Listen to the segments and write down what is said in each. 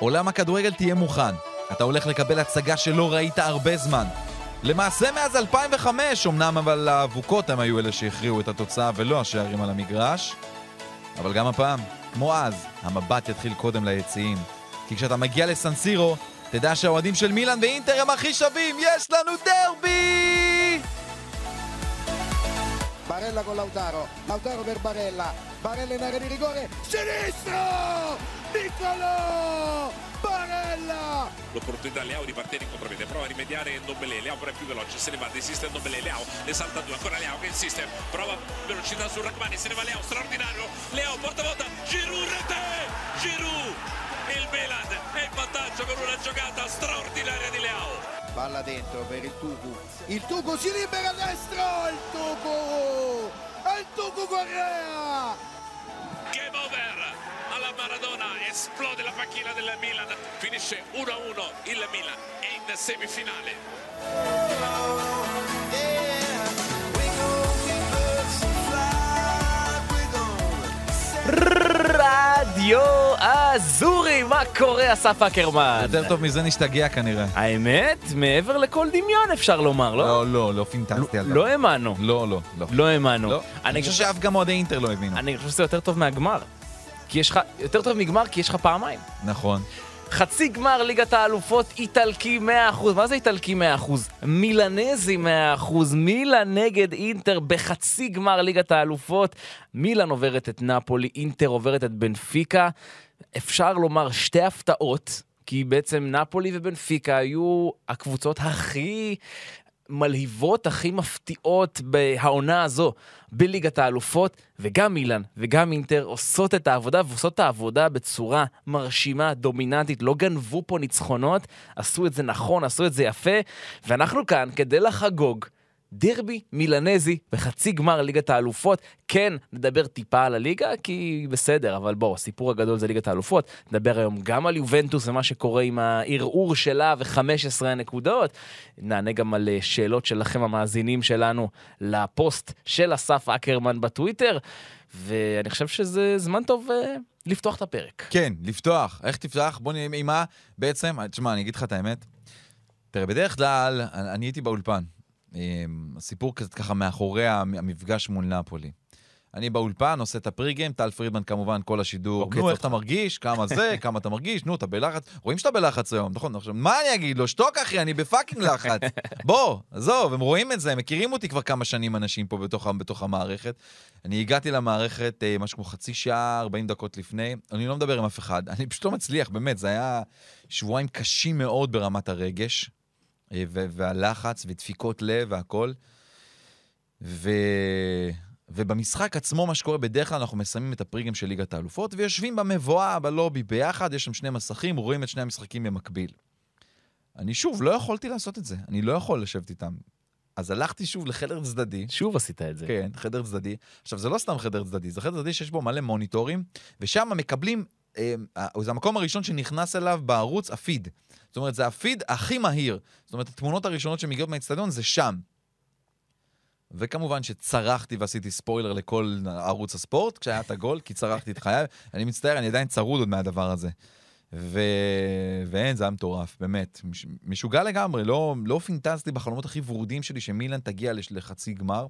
עולם הכדורגל תהיה מוכן. אתה הולך לקבל הצגה שלא ראית הרבה זמן. למעשה מאז 2005, אמנם אבל האבוקות הם היו אלה שהכריעו את התוצאה ולא השערים על המגרש. אבל גם הפעם, כמו אז, המבט יתחיל קודם ליציעים. כי כשאתה מגיע לסנסירו, תדע שהאוהדים של מילאן ואינטר הם הכי שווים, יש לנו דרבי! Barella con Lautaro, Lautaro per Barella, Barella in area di rigore, sinistro! Niccolò! Barella! L'opportunità Leao di partire in contropiede, prova a rimediare Ndombele, Leao però è più veloce, se ne va, desiste Ndombele, Leao, ne salta due, ancora Leao che insiste, prova velocità su Rachmani, se ne va Leao, straordinario, Leao porta volta, Giroud rete, Giroud, il Milan è in vantaggio con una giocata straordinaria di Leao. Palla dentro per il Tucu, il Tucu si libera a destro, il Tucu! Il Tucu Correa! Game over alla Maradona, esplode la panchina del Milan, finisce 1-1 il Milan è in semifinale. רדיו אזורי, מה קורה, אסף אקרמן? יותר טוב מזה נשתגע כנראה. האמת, מעבר לכל דמיון אפשר לומר, לא? לא, לא, לא פינטסטי על לא האמנו. לא, לא, לא. לא האמנו. לא. אני חושב שאף גם אוהדי אינטר לא הבינו. אני חושב שזה יותר טוב מהגמר. כי יש לך, יותר טוב מגמר כי יש לך פעמיים. נכון. חצי גמר ליגת האלופות איטלקי 100%. מה זה איטלקי 100%? מילנזי 100%. מילן נגד אינטר בחצי גמר ליגת האלופות. מילן עוברת את נפולי, אינטר עוברת את בנפיקה. אפשר לומר שתי הפתעות, כי בעצם נפולי ובנפיקה היו הקבוצות הכי מלהיבות, הכי מפתיעות בהעונה הזו בליגת האלופות, וגם מילאן וגם אינטר עושות את העבודה, ועושות את העבודה בצורה מרשימה, דומיננטית, לא גנבו פה ניצחונות, עשו את זה נכון, עשו את זה יפה, ואנחנו כאן כדי לחגוג. דרבי מילנזי בחצי גמר ליגת האלופות. כן, נדבר טיפה על הליגה, כי בסדר, אבל בואו, הסיפור הגדול זה ליגת האלופות. נדבר היום גם על יובנטוס ומה שקורה עם הערעור שלה ו-15 הנקודות. נענה גם על אה, שאלות שלכם המאזינים שלנו לפוסט של אסף אקרמן בטוויטר, ואני חושב שזה זמן טוב אה, לפתוח את הפרק. כן, לפתוח. איך תפתח? בוא נראה עם מה בעצם. תשמע, אני אגיד לך את האמת. תראה, בדרך כלל, אני הייתי באולפן. אמ, הסיפור קצת ככה מאחורי המ- המפגש מול נפולי. אני באולפן, עושה את ה pregame, טל פרידמן כמובן, כל השידור. עוקץ נו, איך. אתה מרגיש? כמה זה? כמה אתה מרגיש? נו, אתה בלחץ? רואים שאתה בלחץ היום, נכון? עכשיו, מה אני אגיד לו? שתוק אחי, אני ב fucking לחץ. בוא, עזוב, הם רואים את זה, הם מכירים אותי כבר כמה שנים אנשים פה בתוך, בתוך המערכת. אני הגעתי למערכת אה, משהו כמו חצי שעה, 40 דקות לפני. אני לא מדבר עם אף אחד, אני פשוט לא מצליח, באמת, זה היה שבועיים קשים מאוד ברמת הרגש, והלחץ, ודפיקות לב והכל. ו... ובמשחק עצמו, מה שקורה, בדרך כלל אנחנו מסיימים את הפריגם של ליגת האלופות, ויושבים במבואה, בלובי, ביחד, יש שם שני מסכים, רואים את שני המשחקים במקביל. אני שוב, לא יכולתי לעשות את זה, אני לא יכול לשבת איתם. אז הלכתי שוב לחדר צדדי, שוב עשית את זה. כן, חדר צדדי. עכשיו, זה לא סתם חדר צדדי, זה חדר צדדי שיש בו מלא מוניטורים, ושם מקבלים, אה, אה, זה המקום הראשון שנכנס אליו בערוץ הפיד. זאת אומרת, זה הפיד הכי מהיר. זאת אומרת, התמונות הראשונות שמגיעות מהאצטדיון זה שם. וכמובן שצרחתי ועשיתי ספוילר לכל ערוץ הספורט כשהיה את הגול, כי צרחתי את חיי. אני מצטער, אני עדיין צרוד עוד מהדבר הזה. ו... ואין, זה היה מטורף, באמת. מש... משוגע לגמרי, לא, לא פינטזתי בחלומות הכי ורודים שלי שמילן תגיע לש... לחצי גמר.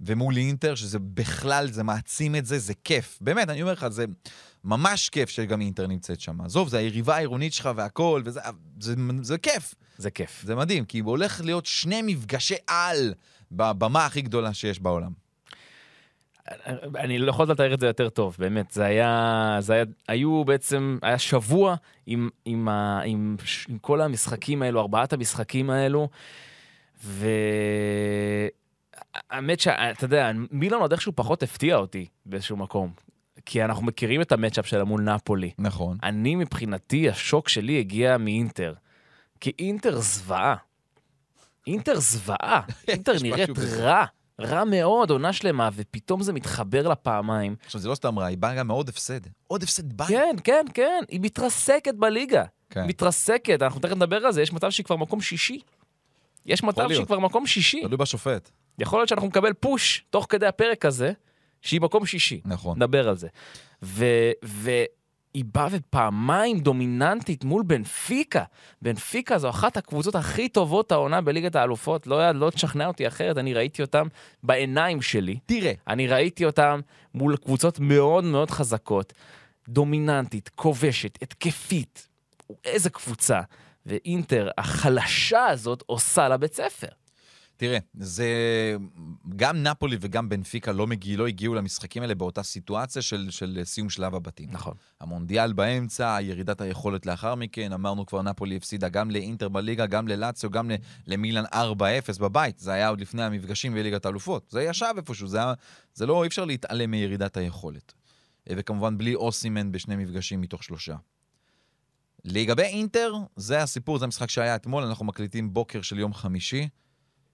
ומול אינטר, שזה בכלל, זה מעצים את זה, זה כיף. באמת, אני אומר לך, זה ממש כיף שגם אינטר נמצאת שם. עזוב, זה היריבה העירונית שלך והכל, וזה זה, זה כיף. זה כיף. זה מדהים, כי הולך להיות שני מפגשי על בבמה הכי גדולה שיש בעולם. אני לא יכול לתאר את זה יותר טוב, באמת. זה היה, זה היה, היו בעצם, היה שבוע עם, עם, ה, עם, עם כל המשחקים האלו, ארבעת המשחקים האלו, והאמת שאתה יודע, מילאן עוד איכשהו פחות הפתיע אותי באיזשהו מקום. כי אנחנו מכירים את המצ'אפ שלה מול נפולי. נכון. אני מבחינתי, השוק שלי הגיע מאינטר. כי אינטר זוועה. אינטר זוועה. אינטר נראית. רע. רע מאוד, עונה שלמה, ופתאום זה מתחבר לה פעמיים. עכשיו, זה לא סתם רע, היא באה גם מעוד הפסד. עוד הפסד בית. כן, כן, כן, היא מתרסקת בליגה. כן. מתרסקת, אנחנו תכף נדבר על זה, יש מצב שהיא כבר מקום שישי. יש מצב שהיא. כבר מקום שישי. תלוי בשופט. יכול להיות שאנחנו נקבל פוש תוך כדי הפרק הזה, שהיא מקום שישי. נכון. נדבר על זה. ו- היא באה ופעמיים דומיננטית מול בנפיקה. בנפיקה זו אחת הקבוצות הכי טובות העונה בליגת האלופות, לא, לא תשכנע אותי אחרת, אני ראיתי אותם בעיניים שלי. תראה, אני ראיתי אותם מול קבוצות מאוד מאוד חזקות, דומיננטית, כובשת, התקפית. איזה קבוצה. ואינטר, החלשה הזאת, עושה לה בית ספר. תראה, זה... גם נפולי וגם בנפיקה לא, מגיע, לא הגיעו למשחקים האלה באותה סיטואציה של, של סיום שלב הבתים. נכון. המונדיאל באמצע, ירידת היכולת לאחר מכן, אמרנו כבר נפולי הפסידה גם לאינטר בליגה, גם ללאציו, גם למילאן 4-0 בבית. זה היה עוד לפני המפגשים בליגת האלופות. זה ישב איפשהו, זה, היה, זה לא, אי אפשר להתעלם מירידת היכולת. וכמובן בלי אוסימן בשני מפגשים מתוך שלושה. לגבי אינטר, זה הסיפור, זה המשחק שהיה אתמול, אנחנו מקליטים בוקר של יום חמישי.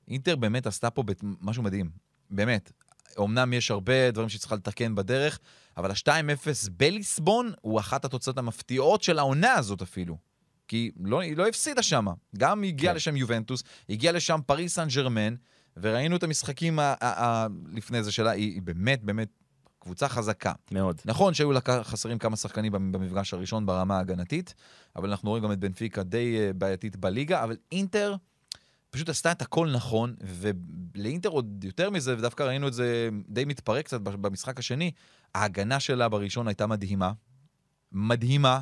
אינטר באמת עשתה פה משהו מדהים, באמת. אמנם יש הרבה דברים שהיא צריכה לתקן בדרך, אבל ה-2-0 בליסבון הוא אחת התוצאות המפתיעות של העונה הזאת אפילו. כי לא, היא לא הפסידה שם. גם הגיעה כן. לשם יובנטוס, הגיעה לשם פריס סן ג'רמן, וראינו את המשחקים ה- ה- ה- לפני זה שלה, היא, היא באמת באמת קבוצה חזקה. מאוד. נכון שהיו לה חסרים כמה שחקנים במפגש הראשון ברמה ההגנתית, אבל אנחנו רואים גם את בנפיקה די אה, בעייתית בליגה, אבל אינטר פשוט עשתה את הכל נכון, ולאינטר עוד יותר מזה, ודווקא ראינו את זה די מתפרק קצת במשחק השני, ההגנה שלה בראשון הייתה מדהימה. מדהימה.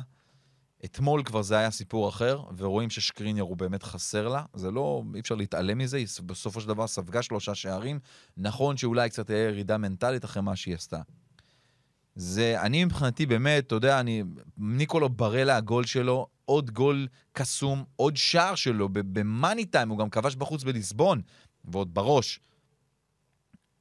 אתמול כבר זה היה סיפור אחר, ורואים ששקרינייר הוא באמת חסר לה. זה לא, אי אפשר להתעלם מזה, היא בסופו של דבר ספגה שלושה שערים. נכון שאולי קצת תהיה ירידה מנטלית אחרי מה שהיא עשתה. זה, אני מבחינתי באמת, אתה יודע, אני, ניקולו ברלה, הגול שלו, עוד גול קסום, עוד שער שלו, במאני טיים, הוא גם כבש בחוץ בליסבון, ועוד בראש.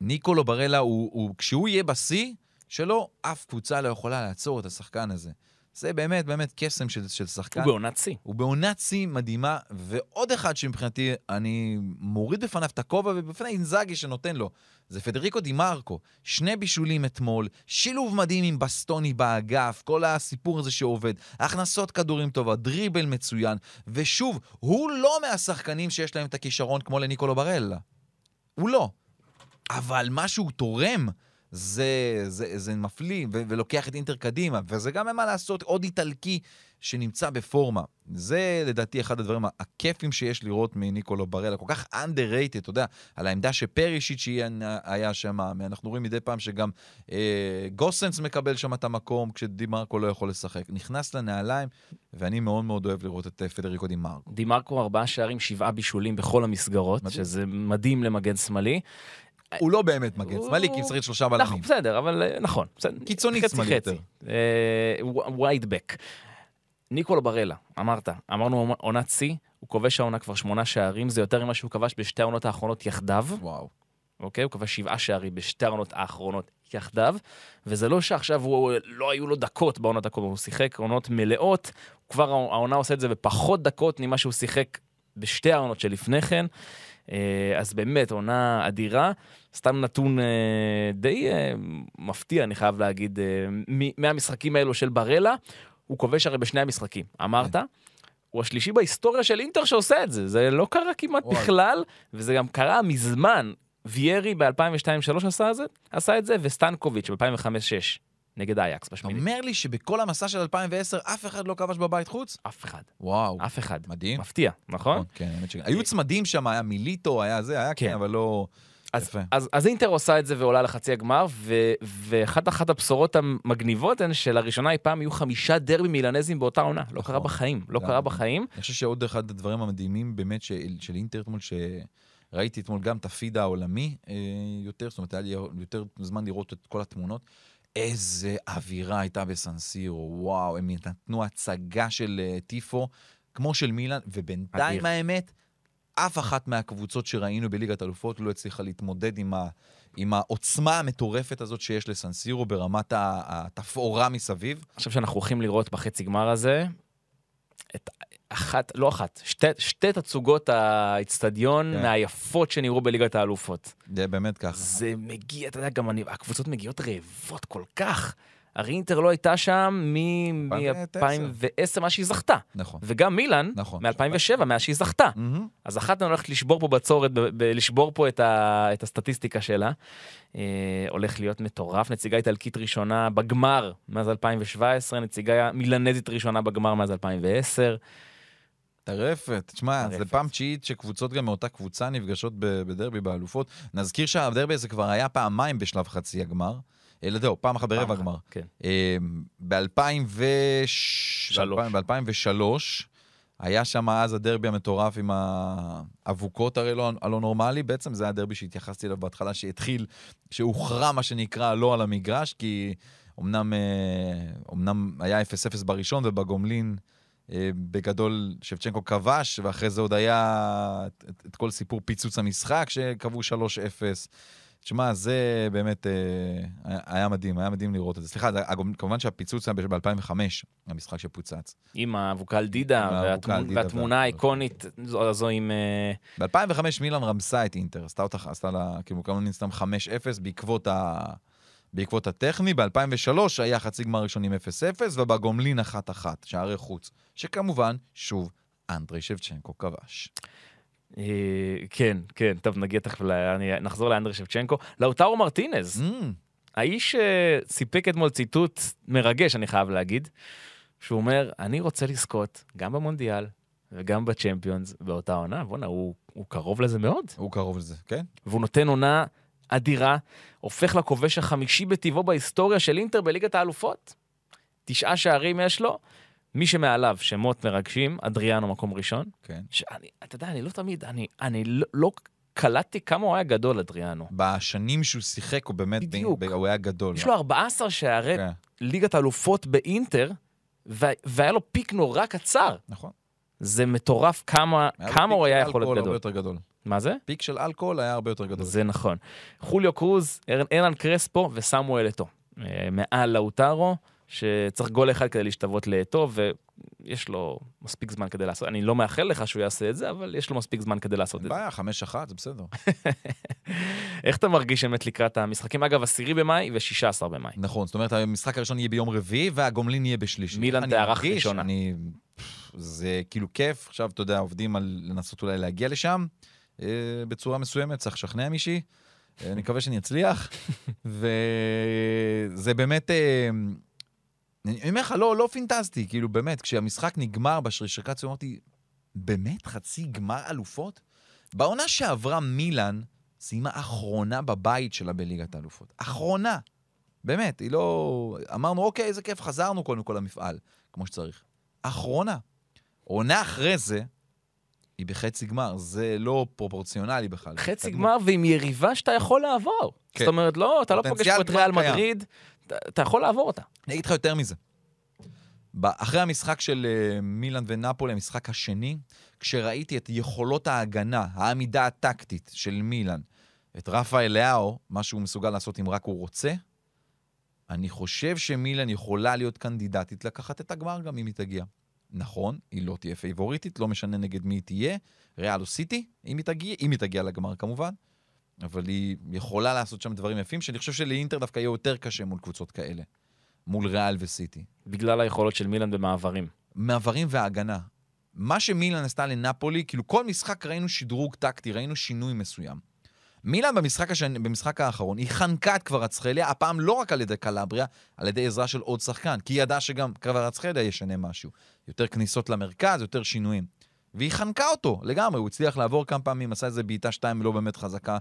ניקולו ברלה, הוא, הוא, כשהוא יהיה בשיא שלו, אף קבוצה לא יכולה לעצור את השחקן הזה. זה באמת באמת קסם של, של שחקן. הוא בעונת שיא. הוא בעונת שיא מדהימה, ועוד אחד שמבחינתי אני מוריד בפניו את הכובע ובפני אינזאגי שנותן לו, זה פדריקו דימרקו. שני בישולים אתמול, שילוב מדהים עם בסטוני באגף, כל הסיפור הזה שעובד, הכנסות כדורים טובה, דריבל מצוין, ושוב, הוא לא מהשחקנים שיש להם את הכישרון כמו לניקולו ברלה. הוא לא. אבל מה שהוא תורם... זה, זה, זה מפליא, ו- ולוקח את אינטר קדימה, וזה גם אין מה לעשות, עוד איטלקי שנמצא בפורמה. זה לדעתי אחד הדברים הכיפים שיש לראות מניקולו ברלה, כל כך underrated, אתה יודע, על העמדה שפרישיץ' היה שם, אנחנו רואים מדי פעם שגם אה, גוסנס מקבל שם את המקום כשדימרקו לא יכול לשחק. נכנס לנעליים, ואני מאוד מאוד אוהב לראות את אה, פדריקו דימרקו. דימרקו ארבעה שערים, שבעה בישולים בכל המסגרות, מדהים. שזה מדהים למגן שמאלי. הוא לא באמת מגן שמאלי, כי צריך שלושה בלמים. נכון, בסדר, אבל אה, נכון. קיצוני שמאלי יותר. ויידבק. ניקולו ברלה, אמרת, אמרנו עונת שיא, הוא כובש העונה כבר שמונה שערים, זה יותר ממה שהוא כבש בשתי העונות האחרונות יחדיו. וואו. אוקיי? הוא כבש שבעה שערים בשתי העונות האחרונות יחדיו, וזה לא שעכשיו הוא, לא היו לו דקות בעונות הקודמות, הוא שיחק עונות מלאות, כבר העונה עושה את זה בפחות דקות ממה שהוא שיחק בשתי העונות שלפני כן. אה, אז באמת, עונה אדירה. סתם נתון אה, די אה, מפתיע, אני חייב להגיד, מהמשחקים האלו של ברלה, הוא כובש הרי בשני המשחקים, אמרת? כן. הוא השלישי בהיסטוריה של אינטר שעושה את זה, זה לא קרה כמעט וואי. בכלל, וזה גם קרה מזמן. ויירי ב-2002-2003 עשה, עשה את זה, וסטנקוביץ' ב-2005-2006. נגד אייקס בשמינית. אומר לי שבכל המסע של 2010 אף אחד לא כבש בבית חוץ? אף אחד. וואו. אף אחד. מדהים. מפתיע, נכון? נכון כן, האמת שכן. היו צמדים שם, היה מיליטו, היה זה, היה כן, כן אבל לא... אז, אז, אז אינטר עושה את זה ועולה לחצי הגמר, ו, ואחת אחת הבשורות המגניבות הן שלראשונה אי פעם יהיו חמישה דרבי מילנזים באותה עונה. לא נכון. קרה בחיים, לא קרה בחיים. אני חושב שעוד אחד הדברים המדהימים באמת של, של אינטר אתמול, שראיתי אתמול גם את הפיד העולמי אה, יותר, זאת אומרת, היה לי יותר זמן לראות את כל התמונות. איזה אווירה הייתה בסנסירו, וואו, הם נתנו הצגה של uh, טיפו, כמו של מילאן, ובינתיים אדיר. האמת, אף אחת מהקבוצות שראינו בליגת אלופות לא הצליחה להתמודד עם, ה, עם העוצמה המטורפת הזאת שיש לסנסירו ברמת התפאורה מסביב. חושב שאנחנו הולכים לראות בחצי גמר הזה את אחת, לא אחת, שתי, שתי תצוגות האיצטדיון כן. מהיפות שנראו בליגת האלופות. זה באמת ככה. זה מגיע, אתה יודע, גם אני, הקבוצות מגיעות רעבות כל כך. הרי אינטר לא הייתה שם 2010. מ-2010, מאז שהיא זכתה. נכון. וגם מילאן, נכון. מ-2007, מאז שהיא זכתה. מהמם. אז אחת מהן הולכת לשבור פה בצורת, לשבור פה את, ה, את הסטטיסטיקה שלה. אה, הולך להיות מטורף, נציגה איטלקית ראשונה בגמר מאז 2017, נציגה מילנזית ראשונה בגמר מאז 2010. טרפת. תשמע, זה. פעם תשיעית שקבוצות גם מאותה קבוצה נפגשות בדרבי באלופות. נזכיר שהדרבי הזה כבר היה פעמיים בשלב חצי הגמר. אלא זהו, פעם אחת ברבע הגמר. כן. ב-2003 היה שם אז הדרבי המטורף עם האבוקות הרי לא, הלא נורמלי, בעצם זה הדרבי שהתייחסתי אליו בהתחלה, שהתחיל, שהוכרע מה שנקרא לא על המגרש, כי אמנם, אה, אמנם היה 0-0 בראשון ובגומלין אה, בגדול שבצ'נקו כבש, ואחרי זה עוד היה את, את, את כל סיפור פיצוץ המשחק שקבעו 3-0. תשמע, זה באמת אה, היה- מדהים, היה מדהים לראות את זה. סליחה, כמובן שהפיצוץ היה ב-2005, המשחק שפוצץ. עם והתמונ- האבוקלדידה והתמונה וה- האיקונית זו, הזו עם... אה, ב-2005 מילאן רמסה את אינטר, עשתה אותה, עשתה לה, כאילו, כמובן סתם 5-0 בעקבות, ה... בעקבות הטכני. ב-2003 היה חצי גמר ראשון עם 0-0, ובגומלין 1-1, שערי חוץ. שכמובן, שוב, אנדרי שבצ'נקו כבש. אה, כן, כן, טוב, נגיע תכף, נחזור לאנדרי שבצ'נקו. לאוטרו מרטינז, Mm, האיש אה, סיפק אתמול ציטוט מרגש, אני חייב להגיד, שהוא אומר, אני רוצה לזכות גם במונדיאל וגם בצ'מפיונס באותה עונה. בואנה, הוא, הוא קרוב לזה מאוד. הוא קרוב לזה, כן? והוא נותן עונה אדירה, הופך לכובש החמישי בטבעו בהיסטוריה של אינטר בליגת האלופות. תשעה שערים יש לו. מי שמעליו, שמות מרגשים, אדריאנו מקום ראשון. כן. שאני, אתה יודע, אני לא תמיד, אני, אני לא, לא קלטתי כמה הוא היה גדול, אדריאנו. בשנים שהוא שיחק, הוא באמת, בדיוק. ב... הוא היה גדול. יש לו 14 שערי כן, ליגת האלופות באינטר, ו- והיה לו פיק נורא קצר. נכון. זה מטורף כמה, כמה הוא היה יכול להיות גדול. מה זה? פיק של אלכוהול היה הרבה יותר גדול. זה נכון. חוליו קרוז, ארן- קרספו וסמואל אתו. אה, מעל לאוטרו, שצריך גול אחד כדי להשתוות לאתו, ויש לו מספיק זמן כדי לעשות, אני לא מאחל לך שהוא יעשה את זה, אבל יש לו מספיק זמן כדי לעשות את זה. בעיה, חמש אחת, זה בסדר. איך אתה מרגיש באמת לקראת המשחקים? אגב, עשירי במאי ו-16 במאי. נכון, זאת אומרת, המשחק הראשון יהיה ביום רביעי, והגומלין יהיה בשלישי. מילאן אני תארח ראשונה. אני... זה כאילו כיף, עכשיו, אתה יודע, עובדים על לנסות אולי להגיע לשם בצורה מסוימת, צריך לשכנע מישהי. אה, אני מקווה שאני אצליח. וזה באמת... אה, אני אומר לך, לא, לא פינטסטי, כאילו, באמת, כשהמשחק נגמר בשריקציה, אמרתי, באמת, חצי גמר אלופות? בעונה שעברה מילאן סיימה אחרונה בבית שלה בליגת האלופות. אחרונה. באמת, היא לא... אמרנו, אוקיי, איזה כיף, חזרנו קודם כל למפעל, כמו שצריך. אחרונה. עונה אחרי זה, היא בחצי גמר, זה לא פרופורציונלי בכלל. חצי. גמר ועם יריבה שאתה יכול לעבור. כן. זאת אומרת, לא, אתה לא פוגש פה את ריאל. מדריד, אתה- אתה יכול לעבור אותה. אני אגיד לך יותר מזה. אחרי המשחק של אה, מילאן ונפולי, המשחק השני, כשראיתי את יכולות ההגנה, העמידה הטקטית של מילאן, את רפאל לאו, מה שהוא מסוגל לעשות אם רק הוא רוצה, אני חושב שמילאן יכולה להיות קנדידטית לקחת את הגמר גם אם היא תגיע. נכון, היא לא תהיה פייבוריטית, לא משנה נגד מי היא תהיה, ריאל או סיטי, אם היא תגיע, אם היא תגיע לגמר כמובן, אבל היא יכולה לעשות שם דברים יפים, שאני חושב שלאינטר דווקא יהיה יותר קשה מול קבוצות כאלה. מול ריאל וסיטי. בגלל היכולות של מילאן במעברים. מעברים והגנה. מה שמילאן עשתה לנפולי, כאילו כל משחק ראינו שדרוג טקטי, ראינו שינוי מסוים. מילאן במשחק, השני, במשחק האחרון, היא חנקה את קוורצחליה, הפעם לא רק על ידי קלבריה, על ידי עזרה של עוד שחקן, כי היא ידעה שגם קוורצחליה ישנה משהו. יותר כניסות למרכז, יותר שינויים. והיא חנקה אותו לגמרי, הוא הצליח לעבור כמה פעמים, עשה איזה בעיטה שתיים לא באמת חזקה,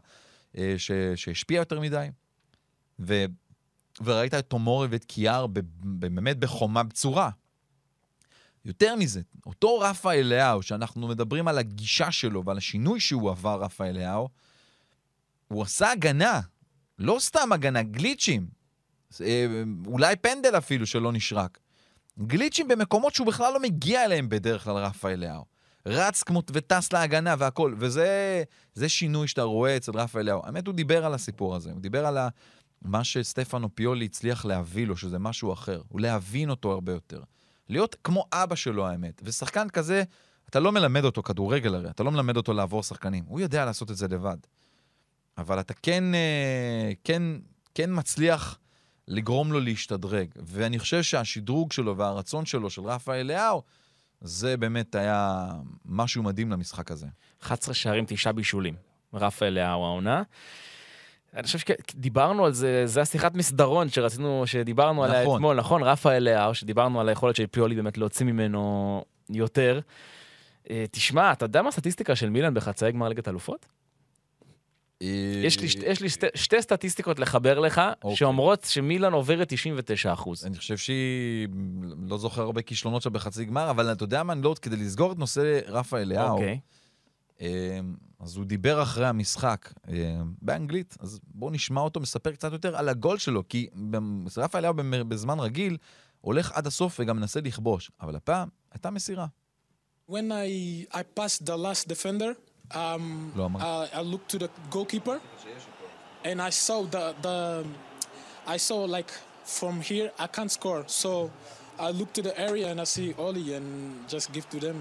אה, ש, שהשפיעה יותר מדי. ו, וראית את תומורי ואת קיאר באמת בחומה בצורה. יותר מזה, אותו רפה אליהו, שאנחנו מדברים על הגישה שלו ועל השינוי שהוא עבר, רפה אליהו, הוא עשה הגנה, לא סתם הגנה, גליצ'ים. אה, אולי פנדל אפילו שלא נשרק. גליצ'ים במקומות שהוא בכלל לא מגיע אליהם בדרך כלל, רפה אליהו. רץ כמו וטס להגנה והכל, וזה זה שינוי שאתה רואה אצל רפה אליהו. האמת, הוא דיבר על הסיפור הזה, הוא דיבר על ה, מה שסטפנו פיולי הצליח להביא לו, שזה משהו אחר. הוא להבין אותו הרבה יותר. להיות כמו אבא שלו, האמת. ושחקן כזה, אתה לא מלמד אותו כדורגל הרי, אתה לא מלמד אותו לעבור שחקנים. הוא יודע לעשות את זה לבד. אבל אתה כן, אה, כן, כן מצליח לגרום לו להשתדרג. ואני חושב שהשדרוג שלו והרצון שלו, של רפאל לאהו, זה באמת היה משהו מדהים למשחק הזה. 11 שערים, תשעה בישולים. רפאל לאהו העונה. אני חושב שדיברנו על זה, זה השיחת מסדרון שרצינו, שדיברנו עליה נכון. אתמול, נכון? רפאל לאהו, שדיברנו על היכולת של פיולי באמת להוציא ממנו יותר. אה, תשמע, אתה יודע מה הסטטיסטיקה של מילאן בחצאי גמר ליגת אלופות? יש לי, שתי- יש לי שתי, שתי סטטיסטיקות לחבר לך, אוקיי. שאומרות שמילאן עוברת 99 אחוז. אני חושב שהיא, לא זוכר הרבה כישלונות שלה בחצי גמר, אבל אתה יודע מה, אני לא, כדי לסגור את נושא רפאל לאהו, אוקיי. אה, אז הוא דיבר אחרי המשחק אה, באנגלית, אז בואו נשמע אותו מספר קצת יותר על הגול שלו, כי רפאל אליהו בזמן רגיל הולך עד הסוף וגם מנסה לכבוש, אבל הפעם הייתה מסירה. When I I passed the last defender, um, לא אמר. uh, I looked to the goalkeeper, and I saw the the I saw like from here I can't score, so I look to the area and I see Oli and just give to them.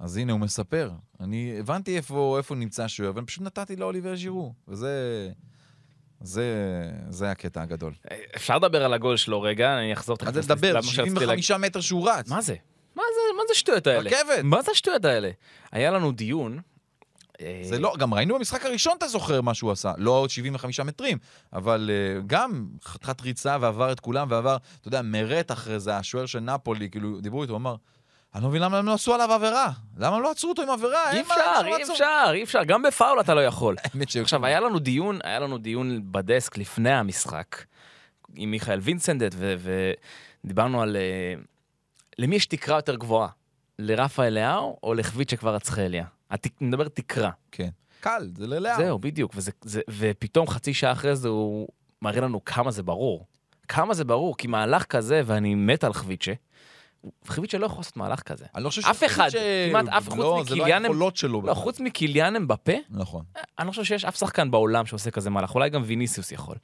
אז הנה, הוא מספר. אני הבנתי איפה, איפה נמצא השוער, ואני פשוט נתתי לאוליבר ז'ירו, וזה... זה, זה הקטע הגדול. אפשר לדבר על הגול שלו רגע, אני אחזור מה זה תכף לדבר? למה שרציתי 75 מטר שהוא רץ. מה זה? מה זה? מה זה השטויות האלה? רכבת. מה זה השטויות האלה? היה לנו דיון. אה, זה לא, גם ראינו במשחק הראשון, אתה זוכר מה שהוא עשה. לא עוד 75 מטרים, אבל uh, גם חתיכת ריצה ועבר את כולם, ועבר, אתה יודע, מרט אחרי זה, השוער של נפולי, כאילו, דיברו איתו, הוא אמר, אני לא מבין למה הם לא עשו עליו עבירה. למה לא עצרו אותו עם עבירה? אי אפשר. אי אפשר, אי אפשר, גם בפאול אתה לא יכול. עכשיו, היה לנו דיון, היה לנו דיון בדסק לפני המשחק, עם מיכאל וינסנדט, ודיברנו על... אה, למי יש תקרה יותר גבוהה? לרפה אליהו או לחביצ'ה כבר אצחליה? התק- נדבר תקרה. כן. קל, זה ללאו. זהו, בדיוק. וזה, זה, ופתאום חצי שעה אחרי זה הוא מראה לנו כמה זה ברור. כמה זה ברור, כי מהלך כזה, ואני מת על חביצ'ה, חביצ'ה לא יכול לעשות מהלך כזה. אני לא חושב אף אחד, ש... כמעט אף חוץ לא, זה לא היכולות שלו. לא. חוץ מקיליאן אמבפה, נכון. אני לא חושב שיש אף שחקן בעולם שעושה כזה מהלך, אולי גם ויניסיוס יכול.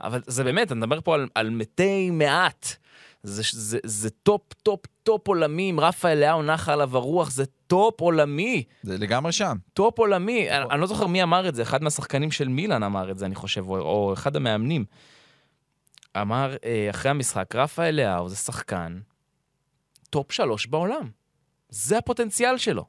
אבל זה באמת, אני מדבר פה על, על מתי מעט. זה, זה, זה טופ, טופ, טופ עולמי, אם רפאל לאאו נחה עליו הרוח, זה טופ עולמי. זה לגמרי שם. טופ עולמי. אני, אני לא זוכר מי אמר את זה, אחד מהשחקנים של מילאן אמר את זה, אני חושב, או, או אחד המאמנים. אמר אה, אחרי המשחק, רפאל לאאו זה שחקן טופ שלוש בעולם. זה הפוטנציאל שלו.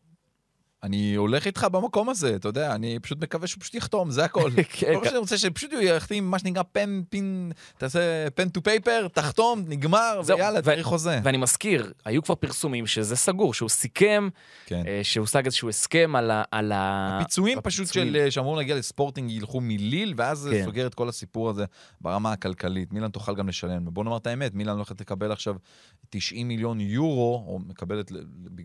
אני הולך איתך במקום הזה, אתה יודע, אני פשוט מקווה שהוא פשוט יחתום, זה הכל. כן, כל מה שאני רוצה שפשוט הוא יחתים מה שנקרא pen, pin, תעשה pen to paper, תחתום, נגמר, ויאללה, צריך חוזה. ואני מזכיר, היו כבר פרסומים שזה סגור, שהוא סיכם, כן. אה, שהושג איזשהו הסכם על ה... על ה... הפיצויים פשוט. של, אה, שאמורים להגיע לספורטינג ילכו מליל, ואז זה כן. סוגר את כל הסיפור הזה ברמה הכלכלית. מילאן תוכל גם לשלם. ובוא נאמר את האמת, מילאן הולכת לקבל עכשיו 90 מיליון יורו, או מקבלת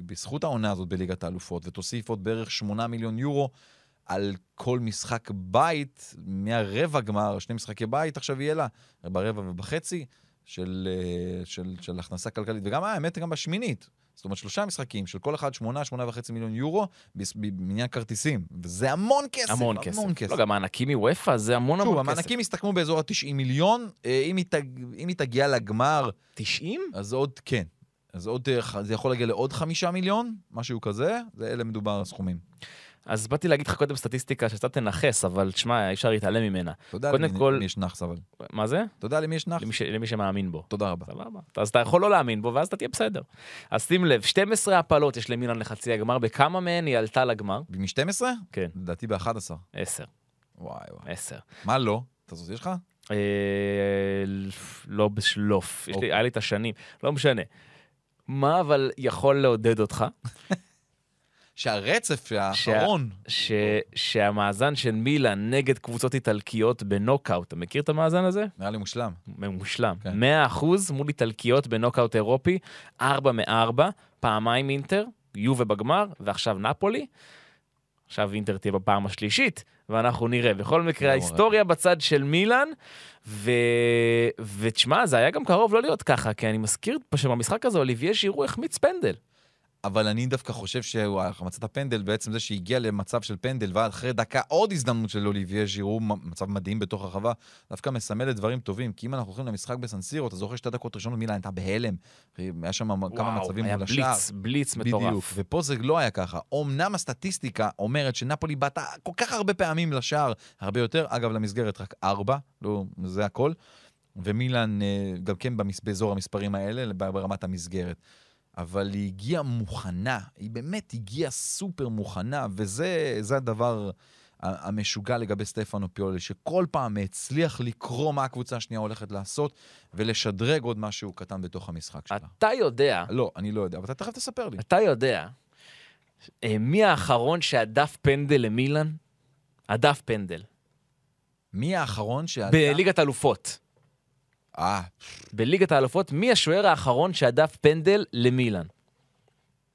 בזכות העונה הזאת בליגת האלופות, ותוסיף עוד בערך 8 מיליון יורו על כל משחק בית, מהרבע גמר, שני משחקי בית עכשיו יהיה לה, ברבע ובחצי. של, אה, של, של הכנסה כלכלית, וגם אה, האמת גם בשמינית. זאת אומרת, שלושה משחקים של כל אחד שמונה, שמונה וחצי מיליון יורו בעניין כרטיסים. וזה המון כסף. המון כסף. המון כסף. לא, גם מענקים מוופא זה המון שוב, המון כסף. המענקים הסתכמו באזור ה-90 מיליון. אה, אם היא, תג... אם היא תגיע לגמר, 90? אז עוד, כן. אז עוד, זה יכול להגיע לעוד חמישה מיליון, משהו כזה, זה אלה מדובר על סכומים. אז באתי להגיד לך קודם סטטיסטיקה שקצת תנכס, אבל תשמע, אי אפשר להתעלם ממנה. קודם למי, כל- יש נאחס, אבל. מה זה? יודע למי יש נאחס? למי, ש... למי שמאמין בו. תודה רבה. סבבה. אז אתה יכול לא להאמין בו, ואז אתה תהיה בסדר. אז שים לב, 12 הפלות יש למילן לחצי הגמר, בכמה מהן היא עלתה לגמר? מ-12? כן. לדעתי ב-11. 10. וואי וואי. 10. מה לא? אתה זוכר, יש לך? אה, לא בשלוף. יש לי, אוקיי. היה לי את השנים, לא משנה. מה אבל יכול לעודד אותך? שהרצף האחרון, ש... שהמאזן של מילאן נגד קבוצות איטלקיות בנוקאוט, אתה מכיר את המאזן הזה? נראה לי מושלם. מושלם. כן. 100% מול איטלקיות בנוקאוט אירופי, 4 מ-4, פעמיים אינטר, יובה בגמר, ועכשיו נפולי. עכשיו אינטר תהיה בפעם השלישית, ואנחנו נראה. בכל מקרה, לא ההיסטוריה בצד של מילאן, ו... ותשמע, זה היה גם קרוב לא להיות ככה, כי אני מזכיר שבמשחק הזה אוליביה שירו החמיץ פנדל. אבל אני דווקא חושב שהחמצת הפנדל, בעצם זה שהגיע למצב של פנדל, ואחרי דקה עוד הזדמנות של אוליביה ז'ירו, מצב מדהים בתוך הרחבה, דווקא מסמל את דברים טובים. כי אם אנחנו הולכים למשחק בסנסירו, אתה זוכר שתי דקות ראשונות מילאן הייתה בהלם. היה שם כמה מצבים היה מול השער. בליץ, בליץ בדיוק, מטורף. ופה זה לא היה ככה. אמנם הסטטיסטיקה אומרת שנפולי בעטה כל כך הרבה פעמים לשער, הרבה יותר, אגב, למסגרת רק ארבע, לא, זה הכל. ומילאן אה, גם כן באזור המספרים האלה, ברמת המסגרת. אבל היא הגיעה מוכנה, היא באמת הגיעה סופר מוכנה, וזה זה הדבר המשוגע לגבי סטפנו פיולי, שכל פעם הצליח לקרוא מה הקבוצה השנייה הולכת לעשות, ולשדרג עוד משהו קטן בתוך המשחק שלה. אתה יודע, לא, אני לא יודע, אבל אתה תכף תספר לי. אתה יודע, אה, מי האחרון שהדף פנדל למילאן? הדף פנדל. מי האחרון שעשה... בליגת האלופות. אה, בליגת האלופות, מי השוער האחרון שהדף פנדל למילאן?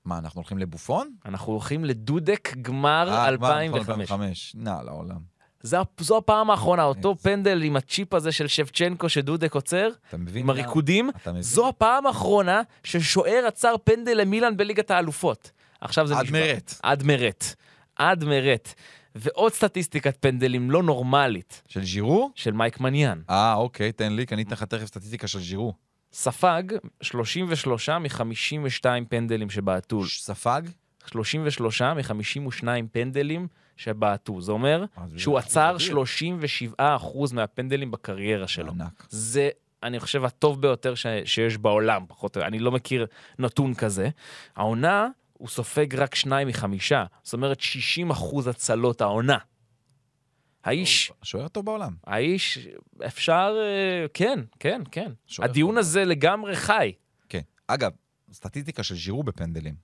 מה, אנחנו הולכים לבופון? אנחנו הולכים לדודק גמר אה, 2005. 2005. נע, לעולם. זו, זו הפעם האחרונה, אותו פנדל עם הצ'יפ הזה של שבצ'נקו שדודק עוצר? עם הריקודים? זו הפעם האחרונה ששוער עצר פנדל למילאן בליגת האלופות. עכשיו זה עד נשבר. מרט. עד מרט. עד מרט. ועוד סטטיסטיקת פנדלים לא נורמלית של ז'ירו? של מייק מניאן. אה, אוקיי, תן לי, אתן לך תכף סטטיסטיקה של ז'ירו. ספג 33 מ-52 פנדלים שבעטו. ספג? 33 מ-52 פנדלים שבעטו. זה אומר אה, שהוא עצר אדיר. 37% מהפנדלים בקריירה שלו. ענק. זה, אני חושב, הטוב ביותר ש... שיש בעולם, פחות או יותר. אני לא מכיר נתון כזה. העונה, הוא סופג רק שניים מחמישה. זאת אומרת, 60 אחוז הצלות העונה. האיש, השוער הטוב בעולם. האיש, אפשר, אה, כן, כן, כן. שוער הדיון טוב. הזה לגמרי חי. כן. אגב, סטטיסטיקה של ז'ירו בפנדלים.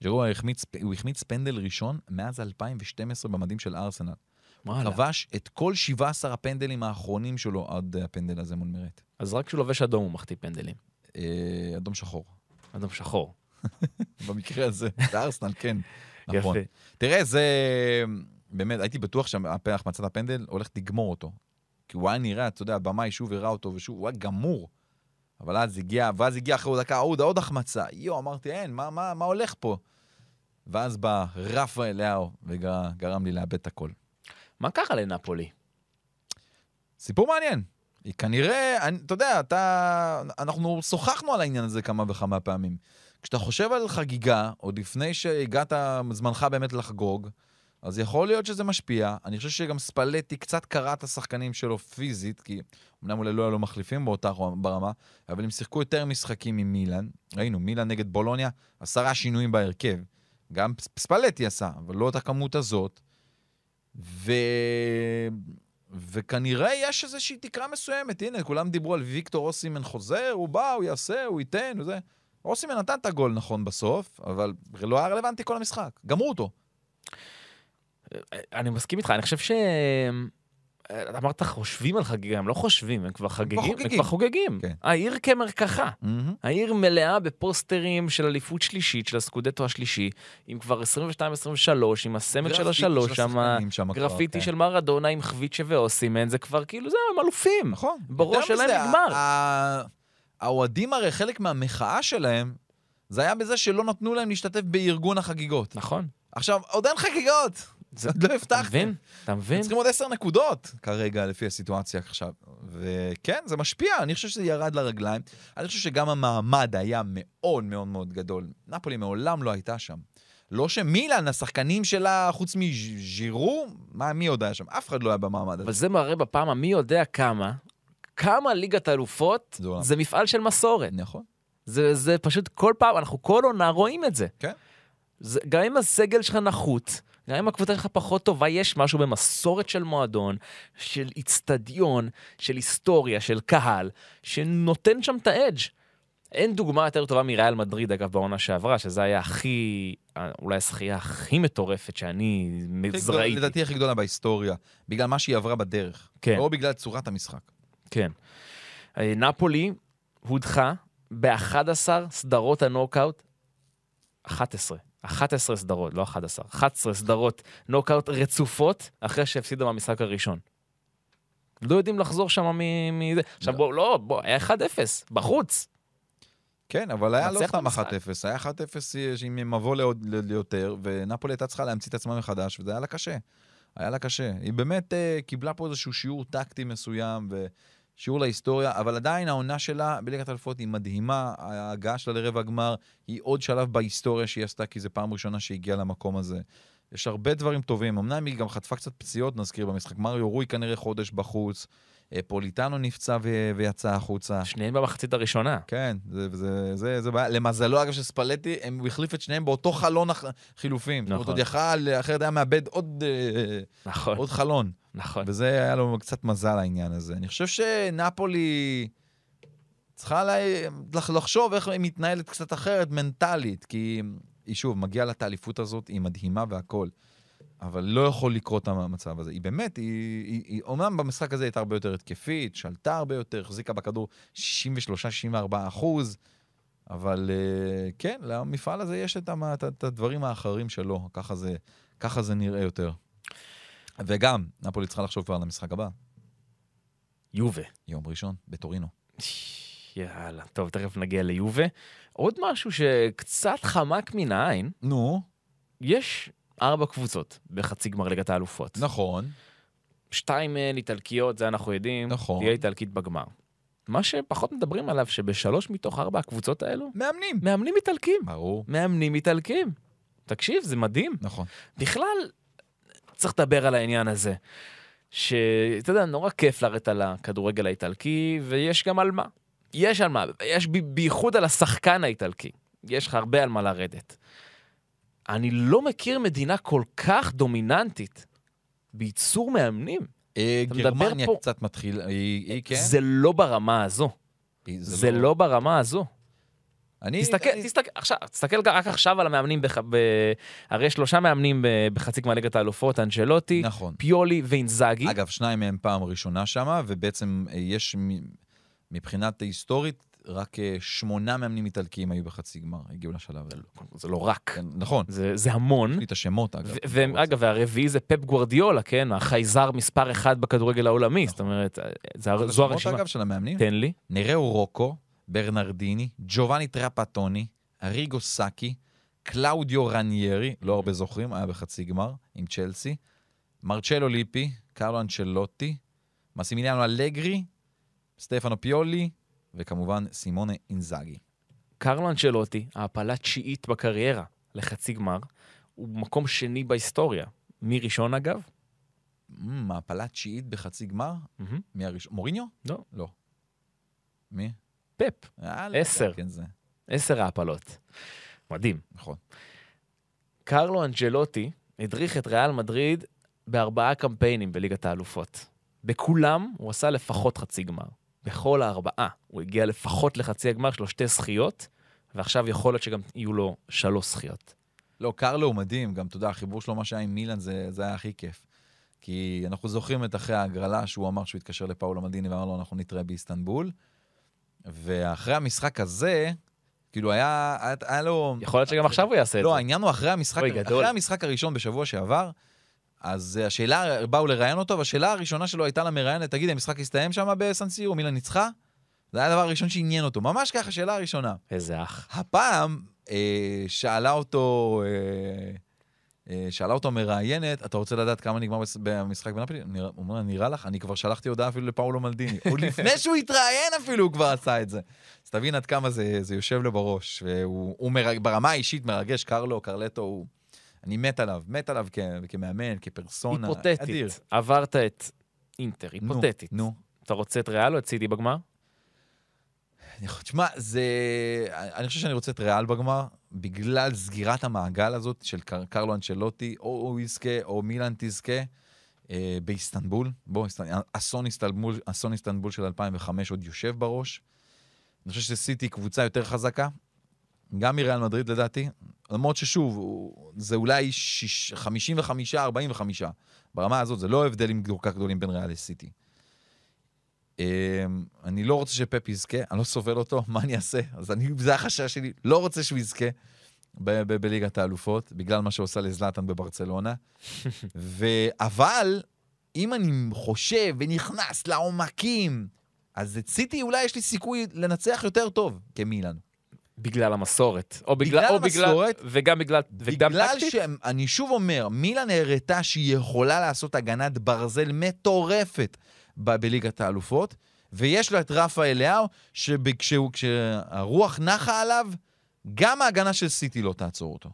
ז'ירו החמיץ, הוא החמיץ פנדל ראשון מאז 2012 במדים של ארסנל. וואלה. כבש את כל 17 הפנדלים האחרונים שלו עד הפנדל הזה מול מרט. אז רק כשהוא לובש אדום הוא מחטיא פנדלים. אה, אדום שחור. אדום שחור. במקרה הזה, בארסנל, כן. נכון. יפה. תראה, זה... באמת, הייתי בטוח שהחמצת הפנדל הולכת לגמור אותו. כי הוא היה נראה, אתה יודע, הבמאי שוב הראה אותו, ושוב, הוא היה גמור. אבל אז הגיע, ואז הגיע אחרי דקה עוד, עוד החמצה. יואו, אמרתי, אין, מה, מה, מה הולך פה? ואז בא רפה אליהו וגרם לי לאבד את הכל. מה קרה לנפולי? סיפור מעניין. היא כנראה, אני, אתה יודע, אתה, אנחנו שוחחנו על העניין הזה כמה וכמה פעמים. כשאתה חושב על חגיגה, עוד לפני שהגעת זמנך באמת לחגוג, אז יכול להיות שזה משפיע. אני חושב שגם ספלטי קצת קרא את השחקנים שלו פיזית, כי אמנם אולי לא היו לו מחליפים באותה ברמה, אבל הם שיחקו יותר משחקים עם מילאן. ראינו, מילאן נגד בולוניה, עשרה שינויים בהרכב. גם ספלטי עשה, אבל לא את הכמות הזאת. ו... וכנראה יש איזושהי תקרה מסוימת. הנה, כולם דיברו על ויקטור אוסימן חוזר, הוא בא, הוא יעשה, הוא ייתן, וזה. אוסימן נתן את הגול נכון בסוף, אבל לא היה רלוונטי כל המשחק. גמרו אותו. אני מסכים איתך, אני חושב ש... אתה אמרת חושבים על חגיגה, הם לא חושבים, הם כבר חגיגים, הם. כבר חוגגים. כן. העיר כמרקחה. העיר מלאה בפוסטרים של אליפות שלישית, של הסקודטו השלישי, עם כבר 22-23, עם הסמל של השלוש של שם, גרפיטי כן. של מרדונה עם חביצ'ה ואוסימן, זה כבר כאילו, זהו, הם אלופים. נכון. בראש שלהם נגמר. האוהדים הרי חלק מהמחאה שלהם, זה היה בזה שלא נתנו להם להשתתף בארגון החגיגות. נכון. עכשיו, עוד אין חגיגות. זה- עוד לא אתה הבטחתם. מבין? אתה מבין? צריכים עוד עשר נקודות כרגע, לפי הסיטואציה עכשיו. וכן, זה משפיע, אני חושב שזה ירד לרגליים. אני חושב שגם המעמד היה מאוד מאוד מאוד גדול. נפולי מעולם לא הייתה שם. לא שמילאן, השחקנים שלה, חוץ מז'ירו, מה, מי עוד היה שם? אף אחד לא היה במעמד אבל הזה. זה מראה בפעם המי יודע כמה, כמה ליגת האלופות זה. זה מפעל של מסורת. נכון. זה, זה פשוט כל פעם, אנחנו כל עונה רואים את זה. כן. זה גם אם הסגל שלך נחות, גם אם הקבוצה שלך פחות טובה, יש משהו במסורת של מועדון, של איצטדיון, של היסטוריה, של קהל, שנותן שם את האדג'. אין דוגמה יותר טובה מריאל מדריד, אגב, בעונה שעברה, שזה היה הכי, אולי הזכייה הכי מטורפת שאני ראיתי. לדעתי הכי גדולה בהיסטוריה, בגלל מה שהיא עברה בדרך. כן. לא בגלל צורת המשחק. כן. אה, נפולי הודחה ב-11 סדרות הנוקאוט, 11. 11 סדרות, לא 11, 11 סדרות נוקאוט רצופות אחרי שהפסידו במשחק הראשון. לא יודעים לחזור שם מזה. עכשיו בואו, לא, בוא, היה 1-0, בחוץ. כן, אבל היה לא סתם 1-0, במשחק. היה 1-0 עם מבוא ליותר, ונפולי הייתה צריכה להמציא את עצמה מחדש, וזה היה לה קשה. היה לה קשה. היא באמת אה, קיבלה פה איזשהו שיעור טקטי מסוים, ושיעור להיסטוריה, אבל עדיין העונה שלה בליגת האלופות היא מדהימה, ההגעה שלה לרבע הגמר היא עוד שלב בהיסטוריה שהיא עשתה, כי זו פעם ראשונה שהיא הגיעה למקום הזה. יש הרבה דברים טובים, אמנם היא גם חטפה קצת פציעות, נזכיר במשחק. מריו רוי כנראה חודש בחוץ, פוליטנו נפצע ו- ויצא החוצה. שניהם במחצית הראשונה. כן, זה, זה, זה, זה בעיה. למזלו, אגב, של ספלטי, הם- הוא החליף את שניהם באותו חלון הח- חילופים. זאת אומרת, נכון. עוד יכל, אחרת היה מאבד עוד, אה, נכון, עוד חלון. נכון. וזה היה לו קצת מזל, העניין הזה. אני חושב שנפולי צריכה לה... לח- לחשוב איך היא מתנהלת קצת אחרת, מנטלית, כי היא שוב, מגיעה לה את האליפות הזאת, היא מדהימה והכול. אבל לא יכול לקרות המצב הזה. היא באמת, היא, היא, היא אומנם במשחק הזה הייתה הרבה יותר התקפית, שלטה הרבה יותר, החזיקה בכדור 63-64 אחוז, אבל אה, כן, למפעל הזה יש את, המ- את, את הדברים האחרים שלו, ככה זה, ככה זה נראה יותר. וגם, נפולי צריכה לחשוב כבר על המשחק הבא, יובה. יום ראשון, בטורינו. יאללה, טוב, תכף נגיע ליובה. עוד משהו שקצת חמק מן העין, נו, יש ארבע קבוצות בחצי גמר ליגת האלופות. נכון. שתיים מהן איטלקיות, זה אנחנו יודעים, נכון. תהיה איטלקית בגמר. מה שפחות מדברים עליו, שבשלוש מתוך ארבע הקבוצות האלו, מאמנים. מאמנים איטלקים. ברור. מאמנים איטלקים. תקשיב, זה מדהים. נכון. בכלל, צריך לדבר על העניין הזה. שאתה יודע, נורא כיף לרדת על הכדורגל האיטלקי, ויש גם על מה. יש על מה, יש ב- בייחוד על השחקן האיטלקי. יש לך הרבה על מה לרדת. אני לא מכיר מדינה כל כך דומיננטית בייצור מאמנים. אה, גרמניה פה- קצת מתחיל, היא, היא כן? זה לא ברמה הזו. היא- זה לא ברמה הזו. אני, תסתכל, אני- תסתכל, עכשיו, תסתכל רק עכשיו על המאמנים, בח, ב, הרי שלושה מאמנים בחצי גמר ליגת האלופות, אנג'לוטי, נכון. פיולי ואינזאגי. אגב, שניים מהם פעם ראשונה שמה, ובעצם יש מבחינת היסטורית, רק אה, שמונה מאמנים איטלקיים היו בחצי גמר, הגיעו לשלב הזה. זה לא רק, כן, נכון, זה, המון. יש לי את השמות, אגב. ואגב, והרביעי זה פפ גוורדיולה, כן? החייזר מספר אחד בכדורגל העולמי, זאת אומרת, את זו השמות, הרשימה. אגב, של המאמנים? תן לי. נראו רוקו, ברנרדיני, ג'ובאני טרפטוני, אריגו סאקי, קלאודיו רניירי, לא הרבה זוכרים, היה בחצי גמר עם צ'לסי, מרצ'לו ליפי, קרלו אנצ'לוטי, מסימיליאנו אלגרי, סטפנו פיולי, וכמובן סימונה אינזאגי. קרלו אנצ'לוטי, העפלה תשיעית בקריירה לחצי גמר, הוא מקום שני בהיסטוריה. מי ראשון אגב? מ, העפלה תשיעית בחצי גמר? מי הראשון? מוריניו? לא. לא. מי? פפ, אה, לא עשר. כן. עשר העפלות. מדהים. נכון. קרלו אנג'לוטי הדריך את ריאל מדריד בארבעה קמפיינים בליגת האלופות. בכולם הוא עשה לפחות חצי גמר. בכל הארבעה. הוא הגיע לפחות לחצי הגמר, יש לו שתי זכיות, ועכשיו יכול להיות שגם יהיו לו שלוש זכיות. לא, קרלו הוא מדהים, גם, אתה יודע, החיבור שלו, מה שהיה עם מילאן, זה, זה היה הכי כיף. כי אנחנו זוכרים את אחרי ההגרלה, שהוא אמר שהוא התקשר לפאולו מדיני ואמר לו, אנחנו נתראה באיסטנבול. ואחרי המשחק הזה, כאילו היה, היה, היה לו... יכול להיות שגם עכשיו הוא יעשה את לא, זה. העניין הוא אחרי המשחק. אחרי המשחק הראשון בשבוע שעבר, אז השאלה, באו לראיין אותו, והשאלה הראשונה שלו הייתה למראיינת, תגיד, המשחק הסתיים שם בסנסירו, מילאן ניצחה? זה היה הדבר הראשון שעניין אותו, ממש ככה, שאלה הראשונה. איזה אח. הפעם אה, שאלה אותו, אה, אה, שאלה אותו מראיינת, אתה רוצה לדעת כמה נגמר במשחק בנפולי? הוא אומר, נראה לך? אני כבר שלחתי הודעה אפילו לפאולו מלדיני. עוד לפני שהוא התראיין אפילו הוא כבר עשה את זה. אז תבין עד כמה זה, זה יושב לו בראש. והוא הוא מרג, ברמה האישית מרגש, קרלו, קרלטו, הוא... אני מת עליו, מת עליו כ, כמאמן, כפרסונה. אדיר. היפותטית. עברת את אינטר, נו, היפותטית. נו. אתה רוצה את ריאל או את סיטי בגמר? אני חושב- תשמע, זה... אני חושב שאני רוצה את ריאל בגמר, בגלל סגירת המעגל הזאת של קר... קרלו אנצ'לוטי, או הוא יזכה, או מילאן תזכה, אה, באיסטנבול. בוא, איסט... אסון איסטנבול, אסון איסטנבול של 2005 עוד יושב בראש. אני חושב שסיטי קבוצה יותר חזקה, גם מריאל מדריד לדעתי, למרות ששוב, זה אולי שיש... 55-45. ברמה הזאת, זה לא הבדלים כל כך גדולים בין ריאל לסיטי. אמ, אני לא רוצה שפפ יזכה, אני לא סובל אותו, מה אני אעשה? אז אני, זה החשש שלי, לא רוצה שהוא יזכה בליגת האלופות, בגלל מה שעושה לזלאטן בברצלונה. ו... אבל, אם אני חושב ונכנס לעומקים, אז את סיטי אולי יש לי סיכוי לנצח יותר טוב כמילאן. בגלל המסורת. או בגלל... בגלל או בגלל... המסורת, וגם בגלל... וגם בגלל טקטית? שאני שוב אומר, מילאן הראתה שהיא יכולה לעשות הגנת ברזל מטורפת ב- בליגת האלופות, ויש לה את רפה אליהו, שכשהרוח נחה עליו, גם ההגנה של סיטי לא תעצור אותו.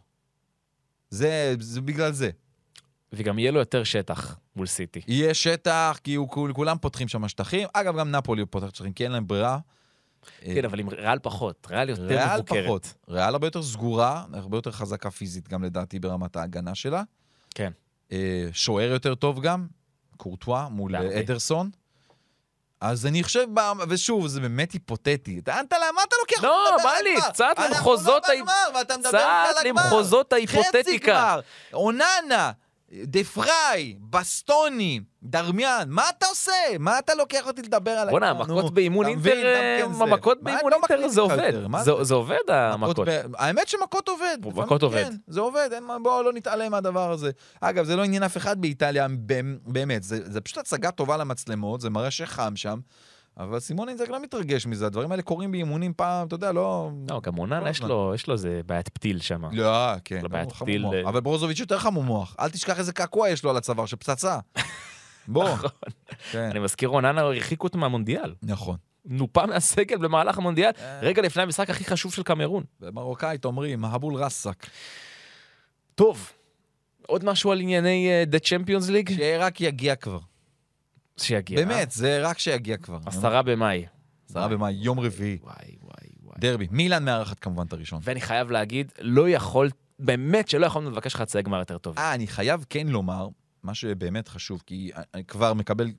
זה, זה בגלל זה. וגם יהיה לו יותר שטח מול סיטי. יהיה שטח, כי הוא, כול- כולם פותחים שם שטחים. אגב, גם נפולי פותחת שטחים, כי אין להם ברירה. כן, אבל עם ריאל פחות. ריאל יותר ריאל מבוקרת. פחות. ריאל הרבה יותר סגורה, הרבה יותר חזקה פיזית גם לדעתי ברמת ההגנה שלה. כן. אה, שוער יותר טוב גם, קורטואה מול. אדרסון. אז אני חושב, ושוב, זה באמת היפותטי. אתה, אתה, למה אתה לוקח לא, בא לי? קצת אנחנו למחוזות לא ההיפ- בגמר, ואתה מדבר קצת על הגמר. למחוזות חצי ההיפותטיקה. גמר, אוננה, דה פריי, בסטוני, דרמיאן, מה אתה עושה? מה אתה לוקח אותי לדבר על בואנה, המכות באימון אינטר, כן זה. המכות באימון אינטר זה עובד. זה עובד המכות. האמת שמכות עובד. מכות עובד. זה עובד, בואו לא נתעלם מהדבר הזה. אגב, זה לא עניין אף אחד באיטליה, באמת, זה פשוט הצגה טובה למצלמות, זה מראה שחם שם, אבל סימון אינזק לא מתרגש מזה, הדברים האלה קורים באימונים פעם, אתה יודע, לא... לא, גם אוננה כל יש. לו, יש לו איזה בעיית פתיל שם. לא, כן, לא לא, בעיית מוח. אה. אבל ברוזוביץ' יותר חמור מוח. אל תשכח איזה קעקוע יש לו על הצוואר של פצצה. בוא. כן, נכון. אני מזכיר, אוננה הרחיקו אותו מהמונדיאל. נכון. נופה מהסגל במהלך המונדיאל, אה. רגע לפני המשחק הכי חשוב של קמרון. במרוקאית אומרים, מהבול רסק. טוב, עוד משהו על ענייני אה, The Champions League? שרק יגיע כבר. שיגיע. באמת, זה רק שיגיע כבר. עשרה במאי. עשרה במאי, יום רביעי. וואי, וואי, וואי. דרבי. מילאן מארחת כמובן את הראשון. ואני חייב להגיד, לא יכול, באמת שלא יכולנו לבקש חצאי גמר יותר טוב. אה, אני חייב כן לומר, מה שבאמת חשוב, כי אני כבר מקבל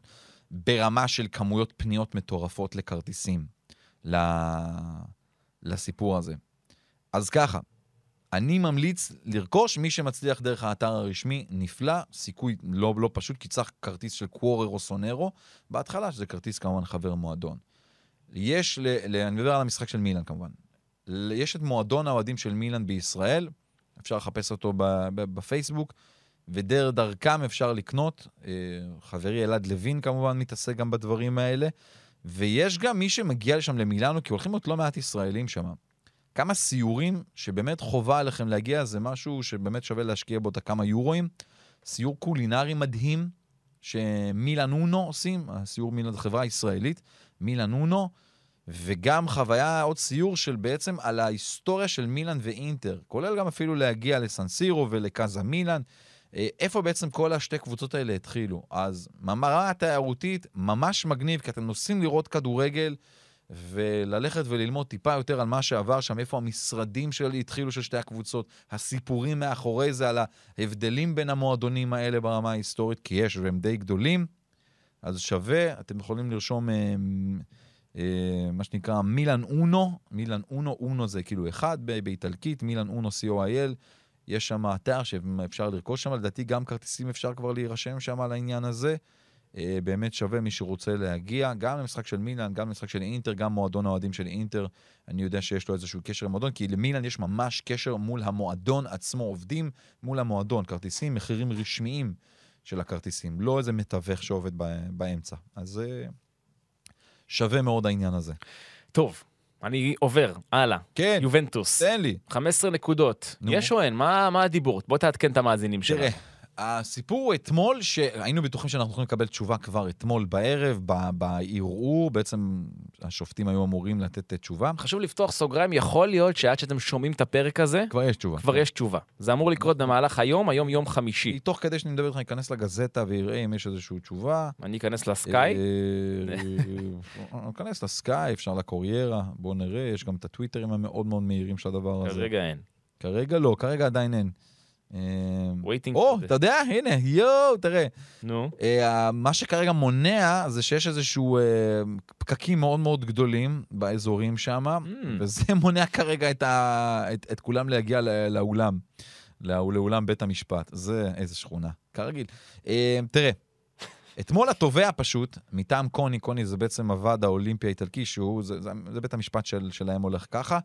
ברמה של כמויות פניות מטורפות לכרטיסים ל... לסיפור הזה. אז ככה, אני ממליץ לרכוש מי שמצליח דרך האתר הרשמי, נפלא, סיכוי לא, לא פשוט, כי צריך כרטיס של קוורר או סונרו, בהתחלה, שזה כרטיס כמובן חבר מועדון. יש, ל, ל, אני מדבר על המשחק של מילאן כמובן, יש את מועדון האוהדים של מילאן בישראל, אפשר לחפש אותו בפייסבוק, ודרך דרכם אפשר לקנות. אה, חברי אלעד לוין כמובן מתעסק גם בדברים האלה, ויש גם מי שמגיע לשם למילאנו, כי הולכים להיות לא מעט ישראלים שם. כמה סיורים שבאמת חובה עליכם להגיע, זה משהו שבאמת שווה להשקיע בו את הכמה יורואים. סיור קולינרי מדהים, שמילאן אונו עושים, הסיור מילאן זו חברה ישראלית, מילאן אונו, וגם חוויה, עוד סיור של בעצם על ההיסטוריה של מילאן ואינטר, כולל גם אפילו להגיע לסנסירו ולקאזה מילאן, אה, איפה בעצם כל השתי קבוצות האלה התחילו. אז ברמה התיירותית, ממש מגניב, כי אתם נוסעים לראות כדורגל, וללכת וללמוד טיפה יותר על מה שעבר שם, איפה המשרדים שלי התחילו של שתי הקבוצות, הסיפורים מאחורי זה, על ההבדלים בין המועדונים האלה ברמה ההיסטורית, כי יש, והם די גדולים. אז שווה, אתם יכולים לרשום אה, אה, מה שנקרא מילאן אונו, מילאן אונו, אונו זה כאילו אחד באיטלקית, מילאן אונו co.il, יש שם אתר שאפשר לרכוש שם, לדעתי גם כרטיסים אפשר כבר להירשם שם על העניין הזה. אה, באמת שווה מי שרוצה להגיע, גם למשחק של מילאן, גם למשחק של אינטר, גם מועדון האוהדים של אינטר, אני יודע שיש לו איזשהו קשר למועדון, כי למילאן יש ממש קשר מול המועדון עצמו, עובדים מול המועדון, כרטיסים, מחירים רשמיים של הכרטיסים, לא איזה מתווך שעובד באמצע. אז אה, שווה מאוד העניין הזה. טוב, אני עובר, הלאה. כן, יובנטוס, תן לי. 15 נקודות. נו. יש או אין? מה מה הדיבור? בוא תעדכן את המאזינים שלנו. תראה, הסיפור הוא אתמול, שהיינו בטוחים שאנחנו יכולים לקבל תשובה כבר אתמול בערב, בערעור, בעצם השופטים היו אמורים לתת תשובה. חשוב לפתוח סוגריים, יכול להיות שעד שאתם שומעים את הפרק הזה, כבר יש תשובה. כבר יש תשובה. זה אמור לקרות במהלך היום, היום יום חמישי. תוך כדי שאני מדבר איתך, אני אכנס לגזטה ויראה אם יש איזושהי תשובה. אני אכנס לסקאי. אה, אכנס לסקאי, אפשר לקוריירה, בואו נראה, יש גם את הטוויטרים המאוד מאוד מהירים של הדבר הזה. כרגע אין. כרגע לא, כרגע עדיין אין. Waiting או, אתה יודע, הנה, יואו, תראה. נו. אה, מה שכרגע מונע זה שיש איזשהו אה, פקקים מאוד מאוד גדולים באזורים שם, Mm. וזה מונע כרגע את, כולם להגיע לא, לאולם, לא, לאולם בית המשפט. זה איזה שכונה, כרגיל. אה, תראה, אתמול התובע פשוט, מטעם קוני, קוני זה בעצם הוועד האולימפי האיטלקי, שהוא, זה, זה, זה בית המשפט של, שלהם הולך ככה,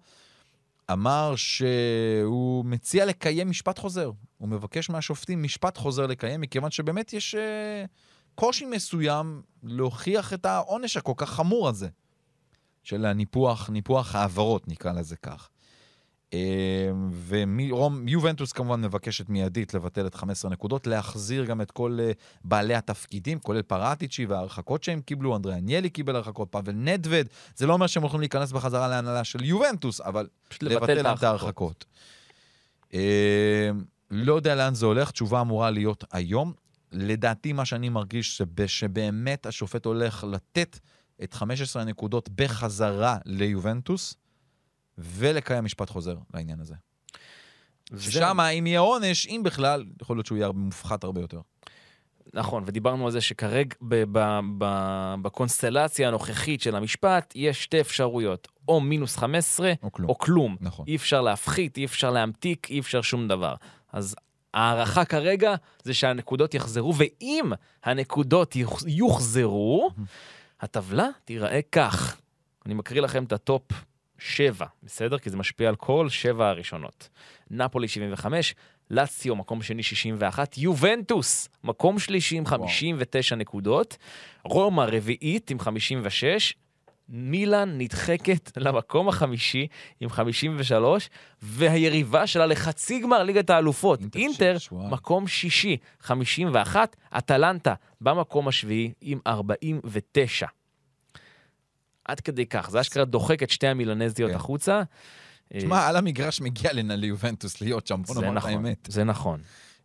אמר שהוא מציע לקיים משפט חוזר. הוא מבקש מהשופטים משפט חוזר לקיים, מכיוון שבאמת יש אה, קושי מסוים להוכיח את העונש הכל כך חמור הזה, של הניפוח, ניפוח העברות, נקרא לזה כך. ויובנטוס כמובן מבקשת מיידית לבטל את 15 הנקודות, להחזיר גם את כל אה, בעלי התפקידים, כולל פרטיצ'י וההרחקות שהם קיבלו, אנדרי אניאלי קיבל הרחקות, פאבל נדווד, זה לא אומר שהם הולכים להיכנס בחזרה להנהלה של יובנטוס, אבל לבטל את להם את ההרחקות. אה, לא יודע לאן זה הולך, תשובה אמורה להיות היום. לדעתי, מה שאני מרגיש זה שבאמת השופט הולך לתת את 15 הנקודות בחזרה ליובנטוס, ולקיים משפט חוזר לעניין הזה. ששם, אם יהיה עונש, אם בכלל, יכול להיות שהוא יהיה מופחת הרבה יותר. נכון, ודיברנו על זה שכרגע בקונסטלציה הנוכחית של המשפט, יש שתי אפשרויות, או מינוס 15 או כלום. או כלום. נכון. אי אפשר להפחית, אי אפשר להמתיק, אי אפשר שום דבר. אז ההערכה כרגע זה שהנקודות יחזרו, ואם הנקודות יוח- יוחזרו, הטבלה תיראה כך. אני מקריא לכם את הטופ 7, בסדר? כי זה משפיע על כל שבע הראשונות. נפולי 75, לאציו מקום שני 61, יובנטוס מקום שלישי עם 59 נקודות, רומא רביעית עם 56, מילאן נדחקת למקום החמישי עם 53, והיריבה שלה לחצי גמר ליגת האלופות, אינטר אינטר, שש. מקום שישי, 51, אטלנטה במקום השביעי עם 49. עד כדי כך, זה אשכרה דוחק את שתי המילנזיות כן. החוצה. תשמע, על המגרש מגיע ליובנטוס להיות שם, בוא נאמר את נכון, האמת. זה נכון.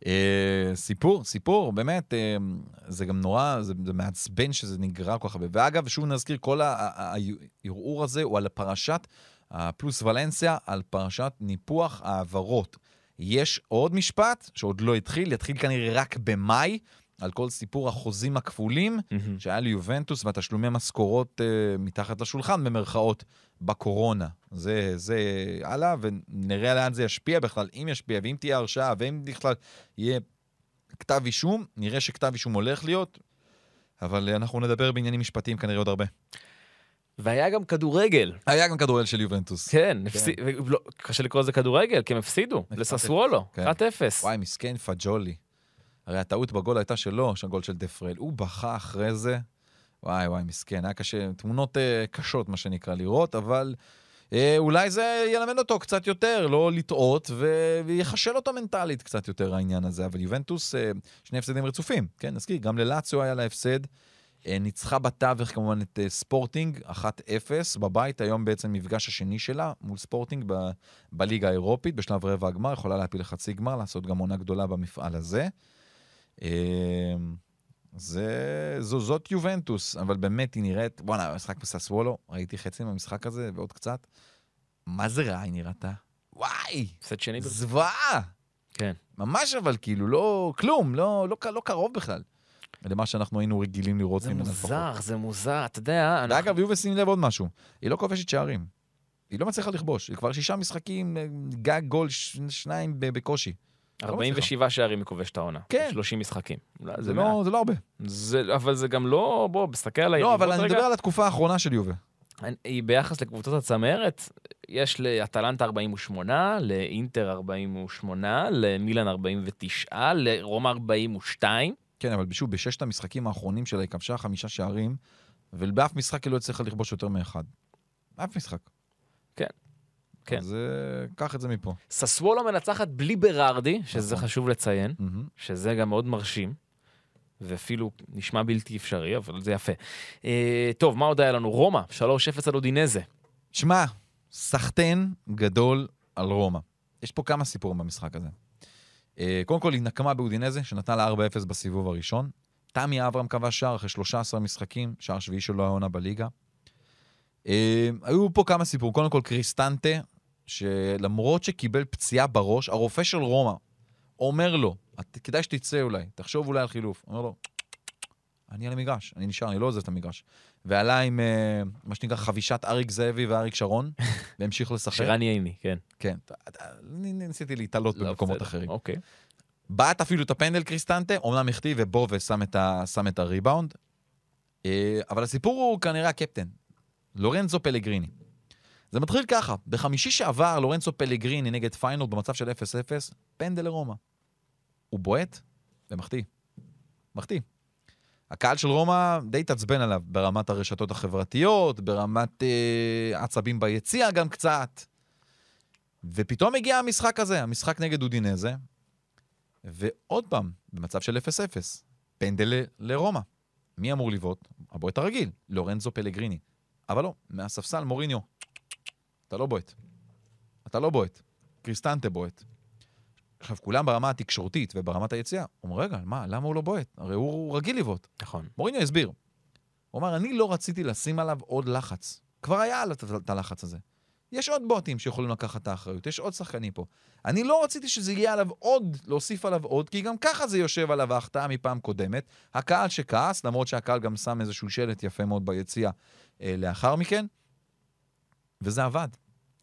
אה, סיפור, סיפור, באמת, אה, זה גם נורא, זה, זה מעצבן שזה נגרר כל כך הרבה. ואגב, שוב נזכיר, כל הערעור הזה הוא על פרשת הפלוס ולנסיה, על פרשת ניפוח העברות. יש עוד משפט שעוד לא התחיל, יתחיל כנראה רק במאי, על כל סיפור החוזים הכפולים מהמם. שהיה ליובנטוס והתשלומי משכורות אה, מתחת לשולחן, במרכאות, בקורונה. זה, זה הלאה, ונראה לאן זה ישפיע בכלל, אם ישפיע, ואם תהיה הרשעה, ואם בכלל יהיה כתב אישום, נראה שכתב אישום הולך להיות, אבל אנחנו נדבר בעניינים משפטיים כנראה עוד הרבה. והיה גם כדורגל. היה גם כדורגל של יובנטוס. כן, הפסיד- ולא- קשה לקרוא לזה כדורגל, כי הם הפסידו לססוולו, כן. 1-0. וואי, מסכן פג'ולי. הרי הטעות בגול הייתה שלו, שהגול של דפרל. הוא בכה אחרי זה. וואי, וואי, מסכן. היה קשה, תמונות אה, קשות, מה שנקרא, לראות, אבל אה, אולי זה ילמד אותו קצת יותר, לא לטעות, ויחשל אותו מנטלית קצת יותר, העניין הזה. אבל יובנטוס, אה, שני הפסדים רצופים. כן, נזכיר, גם ללאציו היה לה הפסד. ניצחה בתווך כמובן את ספורטינג, 1-0 בבית, היום בעצם מפגש השני שלה מול ספורטינג ב- בליגה האירופית, בשלב רבע הגמר, יכולה להפיל לחצי גמר, לעשות גם עונה גדולה במפעל הזה. אה, זה, זו, זאת יובנטוס, אבל באמת היא נראית, בואנה, המשחק בססוולו, ראיתי חצי מהמשחק הזה ועוד קצת. מה זה רע היא נראתה? וואי, הפסד שני ברציפות. זוועה. כן. ממש אבל, כאילו, לא, כלום, לא, לא, לא קרוב בכלל. למה שאנחנו היינו רגילים לראות זה ממנה לפחות. מוזר, זה מוזר, אתה יודע, אנחנו- ואגב, יובל, שים לב עוד משהו, היא לא כובשת שערים. היא לא מצליחה לכבוש, היא כבר שישה משחקים, אה, גג גול, ש- שניים בקושי. לא 47 שערים היא כובשת העונה. כן. 30 משחקים. זה לא. זה לא הרבה. זה- אבל זה גם לא, בוא, תסתכל על היריבות לא, אבל אני רגע. מדבר על התקופה האחרונה של יובל. היא ביחס לקבוצות הצמרת, יש לאטלנטה 48, לאינטר 48, למילאן 49, לרומא 42. כן, אבל שוב, בששת המשחקים האחרונים שלה היא כבשה חמישה שערים, ובאף משחק היא לא הצליחה לכבוש יותר מאחד. אף משחק. כן. אז אה, קח את זה מפה. ססוולו מנצחת בלי ברארדי, שזה נכון. חשוב לציין. שזה גם מאוד מרשים, ואפילו נשמע בלתי אפשרי, אבל זה יפה. אה, טוב, מה עוד היה לנו? רומא, 3-0 על אודינזה. שמע, סחטיין גדול על רומא. יש פה כמה סיפורים במשחק הזה. אה, קודם כל, היא נקמה באודינזה, שנתנה לה 4-0 בסיבוב הראשון. תמי אברהם כבש שער אחרי 13 משחקים, שער שביעי שלו העונה בליגה. היו פה כמה סיפורים. קודם כל, קריסטנטה, שלמרות שקיבל פציעה בראש, הרופא של רומא אומר לו, "את- כדאי שתצא אולי, תחשוב אולי על חילוף. אומר לו, אני על המגרש, אני נשאר, אני לא עוזב את המגרש. ועלה עם אה, מה שנקרא חבישת אריק זאבי ואריק שרון, והמשיך לשחק. שרן ייני, כן. כן, אני ניסיתי להתעלות לא, במקומות. אחרים. אוקיי. בעט אפילו את הפנדל קריסטנטה, אומנם החטיא ובא ושם את, ה, שם את הריבאונד. אה, אבל הסיפור הוא כנראה הקפטן, לורנזו פלגריני. זה מתחיל ככה, בחמישי שעבר לורנצו פלגריני נגד פיינורד במצב של 0-0, פנדל לרומא. הוא בועט ומחטיא. מחטיא. הקהל של רומא די התעצבן עליו ברמת הרשתות החברתיות, ברמת אה, עצבים ביציע גם קצת. ופתאום הגיע המשחק הזה, המשחק נגד אודינזה, ועוד פעם, במצב של 0-0, פנדל לרומא. מי אמור לבעוט? הבועט הרגיל, לורנזו פלגריני. אבל לא, מהספסל מוריניו. אתה לא בועט. אתה לא בועט. קריסטנטה בועט. עכשיו, כולם ברמה התקשורתית וברמת היציאה, אומרים, רגע, מה, למה הוא לא בועט? הרי הוא רגיל לבעוט. נכון. מוריניו הסביר. הוא אמר, אני לא רציתי לשים עליו עוד לחץ. כבר היה עליו את הלחץ הזה. יש עוד בוטים שיכולים לקחת את האחריות, יש עוד שחקנים פה. אני לא רציתי שזה יהיה עליו עוד, להוסיף עליו עוד, כי גם ככה זה יושב עליו ההחטאה מפעם קודמת. הקהל שכעס, למרות שהקהל גם שם איזשהו שלט יפה מאוד ביציאה אה, לאחר מכן, וזה עבד.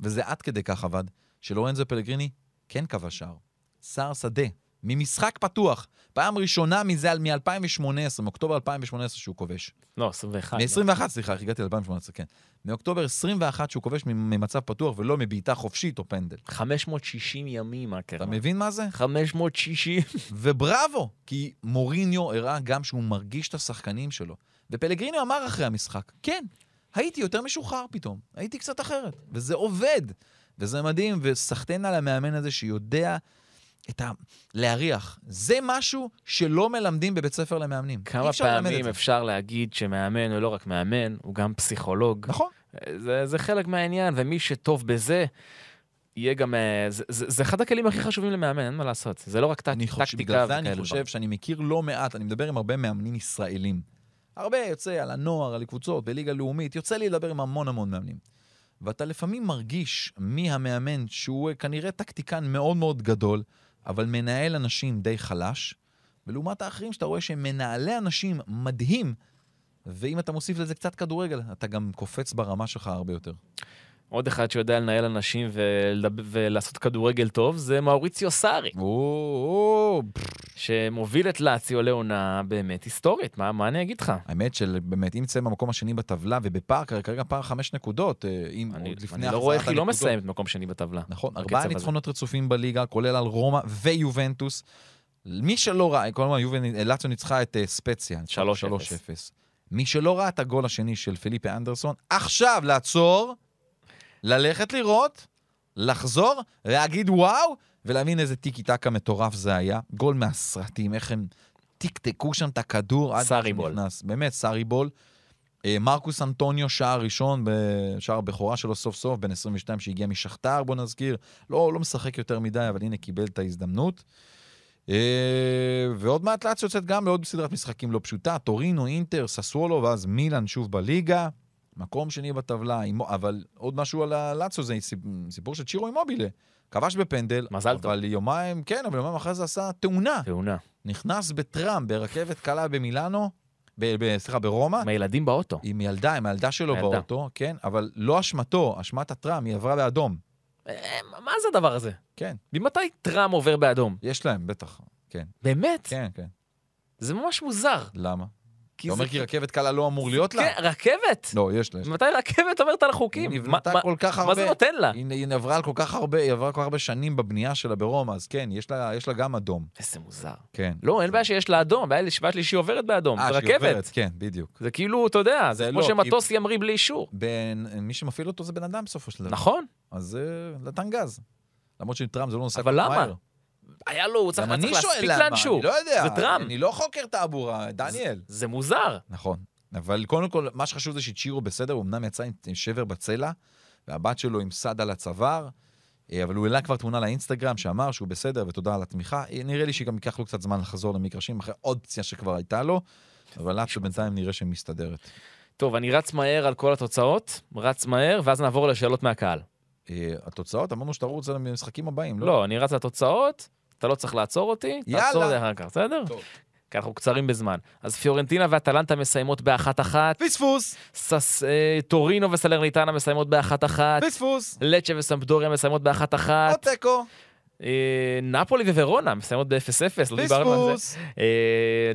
וזה עד כדי כך עבד, שלורנזו פלגריני כן כבש שער. שער שדה, ממשחק פתוח. פעם ראשונה מזה, מ-2018, מאוקטובר 2018 שהוא כובש. לא, 21. מ-21, סליחה, איך הגעתי ל-2018, כן. מאוקטובר 21 שהוא כובש ממצב פתוח ולא מבעיטה חופשית או פנדל. 560 ימים, אתה אקרמן. מבין מה זה? 560. ובראבו, כי מוריניו הראה גם שהוא מרגיש את השחקנים שלו. ופלגריני אמר אחרי המשחק, כן, הייתי יותר משוחרר פתאום, הייתי קצת אחרת, וזה עובד, וזה מדהים, וסחטיין על המאמן הזה שיודע את ה... להריח. זה משהו שלא מלמדים בבית ספר למאמנים. כמה אפשר פעמים. אפשר להגיד שמאמן הוא לא רק מאמן, הוא גם פסיכולוג. נכון. זה, זה חלק מהעניין, ומי שטוב בזה, יהיה גם... אה, זה, זה, זה אחד הכלים הכי חשובים למאמן, אין מה לעשות. זה לא רק טקטיקה בגלל זה וכאלה אני. חושב שאני מכיר לא מעט, אני מדבר עם הרבה מאמנים ישראלים. הרבה יוצא על הנוער, על קבוצות, בליגה לאומית, יוצא לי לדבר עם המון המון מאמנים. ואתה לפעמים מרגיש מי המאמן שהוא כנראה טקטיקן מאוד מאוד גדול, אבל מנהל אנשים די חלש, ולעומת האחרים שאתה רואה שהם מנהלי אנשים מדהים, ואם אתה מוסיף לזה קצת כדורגל, אתה גם קופץ ברמה שלך הרבה יותר. עוד אחד שיודע לנהל אנשים. ולעשות כדורגל טוב, זה מאוריציו סארי, שמוביל את לאציו לעונה באמת היסטורית, מה, מה אני אגיד לך? האמת שבאמת, אם נצא במקום השני בטבלה, ובפער, כרגע פער חמש נקודות, אה, אם אני, עוד לפני אני לא החזרת רואה איך היא לא הנקודות. מסיימת מקום שני בטבלה. נכון, ארבעה. ניצחונות רצופים בליגה, כולל על רומא ויובנטוס. מי שלא ראה, כל הזמן יובנ- לאציו ניצחה את אה, ספציה. 3-0. 3-0. מי שלא ראה את הגול השני של פיליפה אנדרסון, עכשיו לעצור, ללכת לראות, לחזור, להגיד וואו, ולהבין איזה טיקי טקה מטורף זה היה. גול מהסרטים, איך הם טקטקו שם את הכדור עד סארי שהוא בול. נכנס. באמת, סארי בול. אה, מרקוס אנטוניו, שער ראשון, בשער הבכורה שלו סוף סוף, בן 22 שהגיע משכתר, בוא נזכיר. לא, לא משחק יותר מדי, אבל הנה קיבל את ההזדמנות. אה, ועוד מעט לאצ יוצאת גם לעוד סדרת משחקים לא פשוטה, טורינו, אינטר, ססוולו, ואז מילאן שוב בליגה. מקום שני בטבלה, אבל עוד משהו על הלאצו, זה סיפ- סיפור של צ'ירו אימובילה. כבש בפנדל, מזל טוב. אבל יומיים, כן, אבל יומיים אחרי זה עשה תאונה. תאונה. נכנס בטראם ברכבת קלה במילאנו, סליחה, ברומא, עם הילדים באוטו. עם ילדה, עם הילדה שלו הילדה. באוטו, כן, אבל לא אשמתו, אשמת הטראם, היא עברה באדום. אה, מה זה הדבר הזה? כן, ממתי טראם עובר באדום? יש להם, בטח. כן, באמת? כן, כן. זה ממש מוזר. למה? כי אתה אומר כי רכבת קלה לא אמור להיות לה? כן, רכבת? לא, יש לה. מתי רכבת עוברת על החוקים? היא מה- נבנתה מה- כל כך הרבה. מה זה נותן לה? היא היא עברה על כל כך הרבה, היא עברה כל כך הרבה שנים בבנייה שלה ברומא, אז כן, יש לה, גם אדום. איזה מוזר. כן. לא, אין בעיה שיש לה אדום, הבעיה לי שהיא עוברת באדום. אה, זה שהיא עוברת, רכבת. כן, בדיוק. זה כאילו, אתה יודע, זה כמו לא, שמטוס ימריא בלי אישור. בין, מי שמפעיל אותו זה בן אדם בסופו של דבר. נכון, אז נתן גז. למרות שטראם זה לא נוסע אבל למה? היה לו, הוא צריך להספיק לאנשהו. אני לא יודע. זה טראם. אני לא חוקר תעבורה, דניאל. זה מוזר. נכון. אבל קודם כל, מה שחשוב זה שצ'ירו בסדר, הוא אמנם יצא עם שבר בצלע, והבת שלו עם סד על הצוואר, אה, אבל הוא העלה כבר תמונה לאינסטגרם שאמר שהוא בסדר ותודה על התמיכה. אה, נראה לי שגם ייקח לו קצת זמן לחזור למגרשים אחרי עוד פציעה שכבר הייתה לו, אבל לאצו בינתיים נראה שהיא מסתדרת. טוב, אני רץ מהר על כל התוצאות, רץ מהר, ואז נעבור לשאלות מהקהל. אה, התוצאות, אמרנו שאתה רוצה למשחקים הבאים, לא? לא, אני רץ לתוצאות, אתה לא צריך לעצור אותי, יאללה. תעצור אותי אחר כך, בסדר? טוב. כי אנחנו קצרים בזמן. אז פיורנטינה ואטלנטה מסיימות באחת-אחת, פספוס! סס- אה, טורינו וסלרניטנה מסיימות באחת-אחת, פספוס! לצ'ה וסמפדוריה מסיימות באחת-אחת, עוד תיקו! אה, נפולי וורונה מסיימות ב-0-0, לא דיברנו על זה. אה,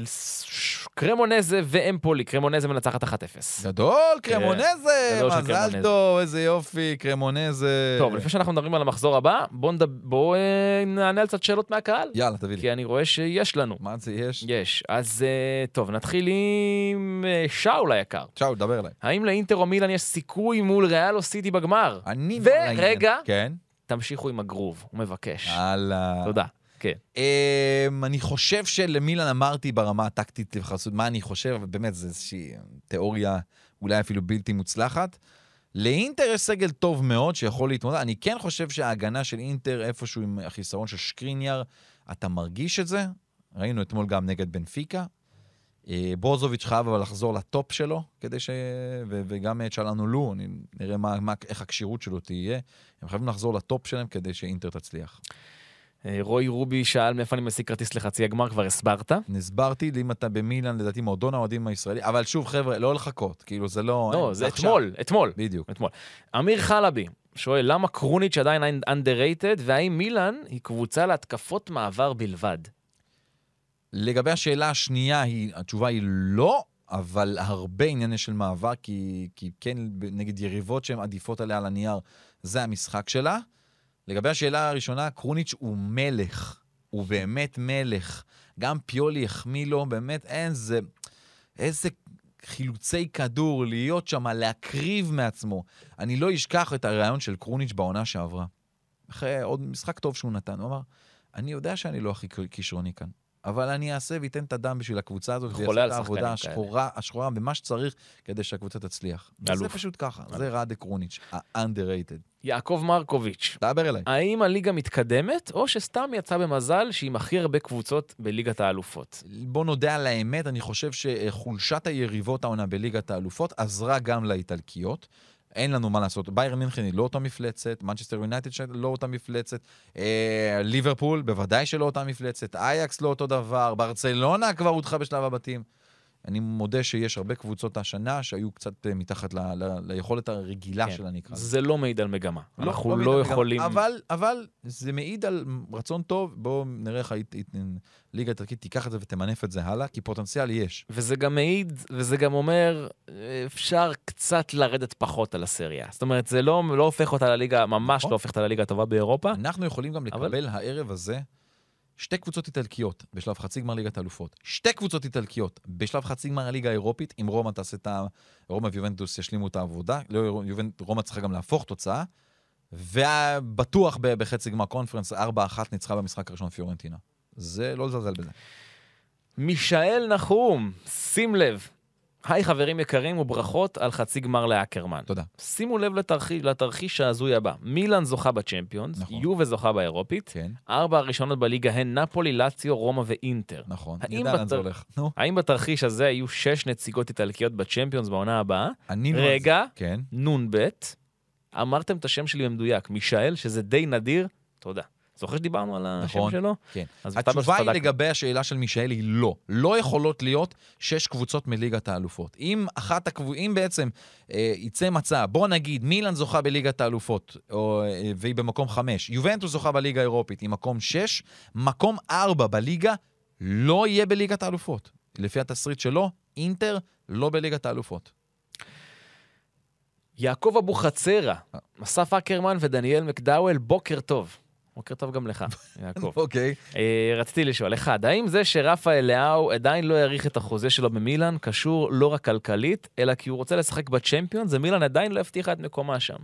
קרמונזה ואמפולי, קרמונזה מנצחת 1-0. גדול, קרמונזה! גדול של מזל קרמונזה. טוב, איזה יופי, קרמונזה. טוב, לפני שאנחנו מדברים על המחזור הבא, בואו אה, נענה על קצת שאלות מהקהל, יאללה, תביא לי. כי אני רואה שיש לנו. מה זה יש? יש. אז אה, טוב, נתחיל עם אה, שאול היקר. צ'או, דבר אליי. האם לאינטר או מילאן יש סיכוי מול ריאל או סיטי בגמר? אני... ורגע. תמשיכו עם הגרוב, הוא מבקש. הלאה. תודה. כן. אמ, אני חושב שלמילן אמרתי ברמה הטקטית לחסות מה אני חושב, אבל באמת זו איזושהי תיאוריה אולי אפילו בלתי מוצלחת. לאינטר יש סגל טוב מאוד שיכול להתמודד. אני כן חושב שההגנה של אינטר איפשהו עם החיסרון של שקריניאר, אתה מרגיש את זה. ראינו אתמול גם נגד בנפיקה. אה, ברוזוביץ' חייב אבל לחזור לטופ שלו, כדי ש... ו- וגם את שלנו לו, אני- נראה מה, מה, איך הכשירות שלו תהיה. הם חייבים לחזור לטופ שלהם כדי שאינטר תצליח. אה, רוי רובי שאל מאיפה אני משיג כרטיס לחצי הגמר, כבר הסברת. נסברתי, אם אתה במילאן, לדעתי מועדון האוהדים הישראלי, אבל שוב, חבר'ה, לא לחכות, כאילו זה לא... לא, זה. אתמול, אתמול. בדיוק. אתמול. אמיר חלבי שואל, למה קרוניץ' עדיין underrated, והאם מילאן היא קבוצה להתקפות מעבר בלבד? לגבי השאלה השנייה, היא, התשובה היא לא, אבל הרבה ענייני של מעבר, כי, כי כן, נגד יריבות שהן עדיפות עליה על הנייר, זה המשחק שלה. לגבי השאלה הראשונה, קרוניץ' הוא מלך, הוא באמת מלך. גם פיולי החמיא לו, באמת אין זה... איזה חילוצי כדור, להיות שם, להקריב מעצמו. אני לא אשכח את הרעיון של קרוניץ' בעונה שעברה. אחרי עוד משחק טוב שהוא נתן, הוא אמר, אני יודע שאני לא הכי כישרוני כאן, אבל אני אעשה ואתן את הדם בשביל הקבוצה הזאת, ויעשה על את העבודה השחורה, השחורה במה שצריך כדי שהקבוצה תצליח. אלוף. פשוט ככה, זה ראדה קרוניץ', ה-underrated. יעקב מרקוביץ', דבר אליי. האם הליגה מתקדמת, או שסתם יצא במזל שהיא עם הכי הרבה קבוצות בליגת האלופות? בוא נודה על האמת, אני חושב שחולשת היריבות העונה בליגת האלופות עזרה גם לאיטלקיות. אין לנו מה לעשות. ביירן מינכן היא לא אותה מפלצת, מנצ'סטר יונייטד לא אותה מפלצת, אה, ליברפול בוודאי שלא אותה מפלצת, אייאקס לא אותו דבר, ברצלונה כבר הודחה בשלב הבתים. אני מודה שיש הרבה קבוצות השנה שהיו קצת אה, מתחת ל, ל, ליכולת הרגילה כן. שלה, נקרא. זה לא מעיד על מגמה. אנחנו מעיד לא מגמה, יכולים... אבל, אבל זה מעיד על רצון טוב, בואו נראה איך היית- היית- ליגה איטלקית תיקח את זה ותמנף את זה הלאה, כי פוטנציאל יש. וזה גם מעיד, וזה גם אומר, אפשר קצת לרדת פחות על הסריה. זאת אומרת, זה לא, לא הופך אותה לליגה, ממש נכון. לא הופך אותה לליגה הטובה באירופה. אנחנו יכולים גם אבל- לקבל הערב הזה שתי קבוצות איטלקיות בשלב חצי גמר ליגת האלופות. שתי קבוצות איטלקיות בשלב חצי גמר הליגה האירופית, אם רומא תעשה את ה... רומא ויובנטוס ישלימו את העבודה, לא. רומא צריכה גם להפוך תוצאה, ובטוח בחצי גמר קונפרנס 4-1 ניצחה במשחק הראשון פיורנטינה. זה לא לזלזל בזה. מישאל נחום, שים לב. היי חברים יקרים וברכות על חצי גמר לאקרמן. תודה. שימו לב לתרחיש, לתרחיש ההזוי הבא. מילאן זוכה בצ'מפיונס, נכון. יובה זוכה באירופית, כן, ארבע הראשונות בליגה הן נפולי, לאציו, רומא ואינטר. נכון. אני יודע לאן זה הולך. נו, האם בתרחיש הזה יהיו שש נציגות איטלקיות בצ'מפיונס בעונה הבאה? על זה. רגע, כן. נ"ב, אמרתם את השם שלי במדויק, מישאל, שזה די נדיר, תודה. זוכר שדיברנו על השם נכון. שלו? כן. התשובה היא. לגבי השאלה של מישאל היא לא. לא יכולות להיות שש קבוצות מליגת האלופות. אם אחת הקבוצות, אם בעצם אה, יצא מצב, בוא נגיד מילאן זוכה בליגת האלופות, או, אה, והיא במקום חמש, יובנטוס זוכה בליגה האירופית, היא מקום שש, מקום ארבע בליגה לא יהיה בליגת האלופות. לפי התסריט שלו, אינטר לא בליגת האלופות. יעקב אבוחצירא, אסף אקרמן ודניאל מקדאוול, בוקר טוב. בוקר טוב גם לך, יעקב. אוקיי. אה, רציתי לשאול, אחד, האם זה שרפאל לאהו עדיין לא האריך את החוזה שלו במילאן קשור לא רק כלכלית, אלא כי הוא רוצה לשחק בצ'מפיונס, ומילאן עדיין לא הבטיחה את מקומה שם?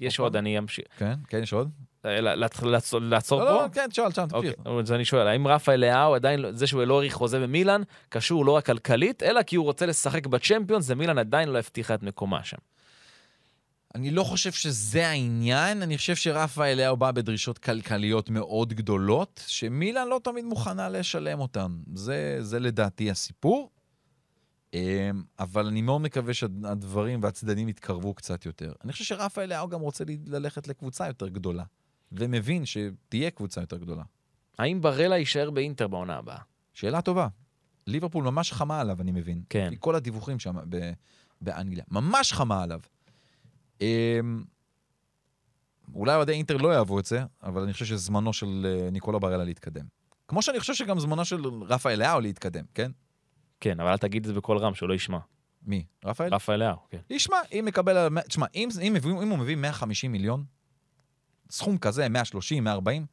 יש עוד, אני אמשיך. כן, כן, יש עוד? אה, לעצ- לעצור- לעצור לא, פה? לא, כן, שאל, שאל, אוקיי, תמשיך. אז אני שואל, האם רפאל לאהו עדיין, לא- זה שהוא לא האריך חוזה במילאן, קשור לא רק כלכלית, אלא כי הוא רוצה לשחק בצ'מפיונס, ומילאן עדיין לא הבטיחה את מקומה שם. אני לא חושב שזה העניין, אני חושב שרפה אליהו בא בדרישות כלכליות מאוד גדולות, שמילן לא תמיד מוכנה לשלם אותן. זה, זה לדעתי הסיפור. אמ, אבל אני מאוד מקווה שהדברים והצדדים יתקרבו קצת יותר. אני חושב שרפה אליהו גם רוצה ללכת לקבוצה יותר גדולה, ומבין שתהיה קבוצה יותר גדולה. האם ברלה יישאר באינטר בעונה הבאה? שאלה טובה. ליברפול ממש חמה עליו, אני מבין. כן. כל הדיווחים שם באנגליה. ממש חמה עליו. אמ, אולי אוהדי אינטר לא יאהבו את זה, אבל אני חושב שזמנו של אה, ניקולה ברלה להתקדם. כמו שאני חושב שגם זמנו של רפה אליהו להתקדם, כן? כן, אבל אל תגיד את זה בקול רם, שלא ישמע. מי? רפאל? רפאל לאהו, כן. ישמע, אם מקבל... תשמע, אם, אם, מביא- אם הוא מביא 150 מיליון, סכום כזה, 130, 140,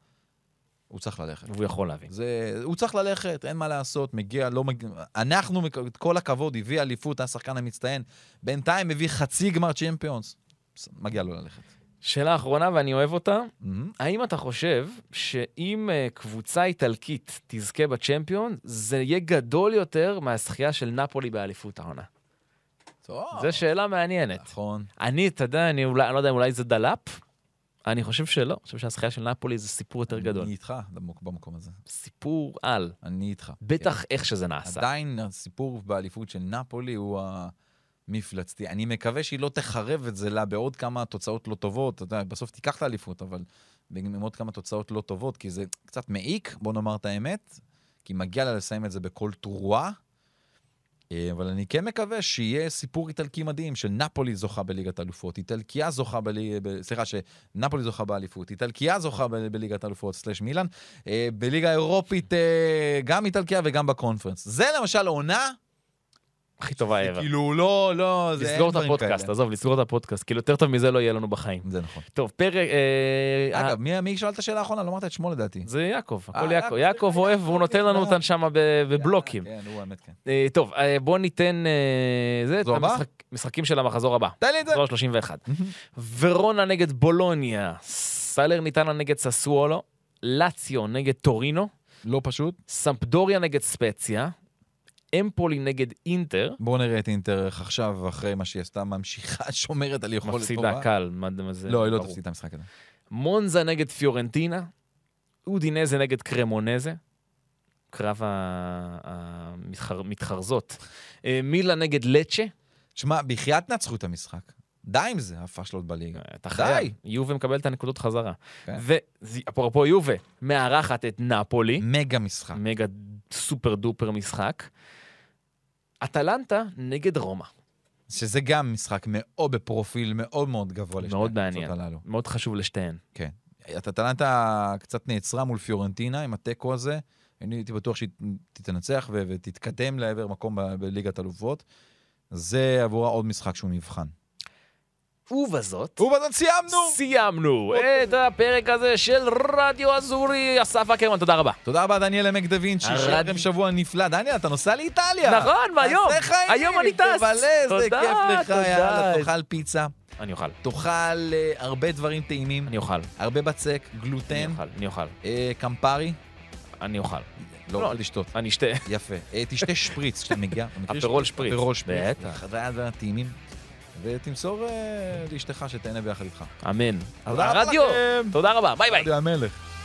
הוא צריך ללכת. והוא יכול להבין. זה, הוא צריך ללכת, אין מה לעשות, מגיע, לא מגיע... אנחנו, את כל הכבוד, הביא אליפות, היה שחקן המצטיין. בינתיים הביא חצי גמר צ'מפיונס. מגיע לו ללכת. שאלה אחרונה, ואני אוהב אותה. מהמם. האם אתה חושב שאם אה, קבוצה איטלקית תזכה בצ'מפיון, זה יהיה גדול יותר מהזכייה של נפולי באליפות העונה? טוב. זו שאלה מעניינת. נכון. אני, אתה יודע, אני אולי, אני לא יודע, אולי זה דלאפ? אני חושב שלא. אני חושב שהזכייה של נפולי זה סיפור יותר גדול. אני איתך במק- במקום הזה. סיפור על. אני איתך. בטח איך שזה נעשה. עדיין הסיפור באליפות של נפולי הוא המפלצתי. אני מקווה שהיא לא תחרב את זה לה בעוד כמה תוצאות לא טובות. אתה יודע, בסוף תיקח את האליפות, אבל עם עוד כמה תוצאות לא טובות, כי זה קצת מעיק, בוא נאמר את האמת, כי מגיע לה לסיים את זה בכל תרועה. אה, אבל אני כן מקווה שיהיה סיפור איטלקי מדהים של נפולי זוכה בליגת האלופות, איטלקיה זוכה בליגת... סליחה, שנפולי זוכה באליפות, איטלקיה זוכה ב- בליגת האלופות, סלש מילאן, אה, בליגה האירופית אה, גם איטלקיה וגם בקונפרנס. זה למשל עונה, הכי טובה ever. כאילו לא, לא, זה אין לסגור את הפודקאסט. עזוב, לסגור את הפודקאסט. כאילו, יותר טוב מזה לא יהיה לנו בחיים. זה נכון. טוב, פרק... אה, אגב, מי- שאל את השאלה האחרונה? לא אמרת את שמו לדעתי. זה יעקב, הכל אה, יעקב. יעקב, יעקב אוהב, והוא נותן לנו. אותן שם בבלוקים. כן, הוא האמת, כן. אה, טוב, אה, בוא ניתן... אה, זה, את מחזור הבא? המשחק- משחקים של המחזור הבא. תן לי את זה. מחזור 31. ורונה נגד בולוניה, סלרניטנה נגד ססוולו, לאציו נגד טורינו, לא פשוט. סמפדוריה נגד ספציה, אמפולי נגד אינטר, בואו נראה את אינטר איך עכשיו, אחרי מה שהיא עשתה, ממשיכה, שומרת על יכולת טובה. מפסידה קל. מה- זה? לא, היא לא. תפסיד את המשחק הזה. מונזה נגד פיורנטינה, אודינזה נגד קרמונזה, קרב המתחרזות, אה, מילה נגד לצ'ה, שמע, בחייאת נצחו את המשחק. די עם זה, הפאשלות בליגה. אתה די. חייב, יובה מקבל את הנקודות חזרה. כן. ואפרופו יובה, מארחת את נפולי, מגה משחק. מגה סופר דופר משחק. אטלנטה נגד רומא, שזה גם משחק מאוד בפרופיל מאוד מאוד גבוה לשני מאוד מעניין, הללו. מאוד חשוב לשתיהן. כן. אטלנטה קצת נעצרה מול פיורנטינה עם התיקו הזה. אני הייתי בטוח שהיא תתנצח ותתקדם לעבר מקום בליגת אלופות. זה עבורה עוד משחק שהוא מבחן. ובזאת, ובזאת סיימנו! סיימנו את הפרק הזה של רדיו אזורי. אסף אקרמן, תודה רבה. תודה רבה, דניאל עמק דה וינצ'י, שיהיה לכם שבוע נפלא. דניאל, אתה נוסע לאיטליה. נכון, והיום, היום אני טס. תבלה, זה תודה, כיף לך. יאללה, תאכל פיצה, אני אוכל, תאכל אה, הרבה דברים טעימים, אני אוכל, הרבה בצק, אני גלוטן, אוכל, אני אוכל, אה, קמפרי, אני אוכל. לא, לא. לא לשתות. אני אשתה. יפה. אה, תשתה שפריץ כשאתה מגיע. אפרול שפריץ. אפרול שפריץ. בטח. הטעימים. ותמסור אה, לאשתך שתהנה ביחד איתך. אמן. תודה רבה הרדיו. תודה רבה, ביי ביי. המלך.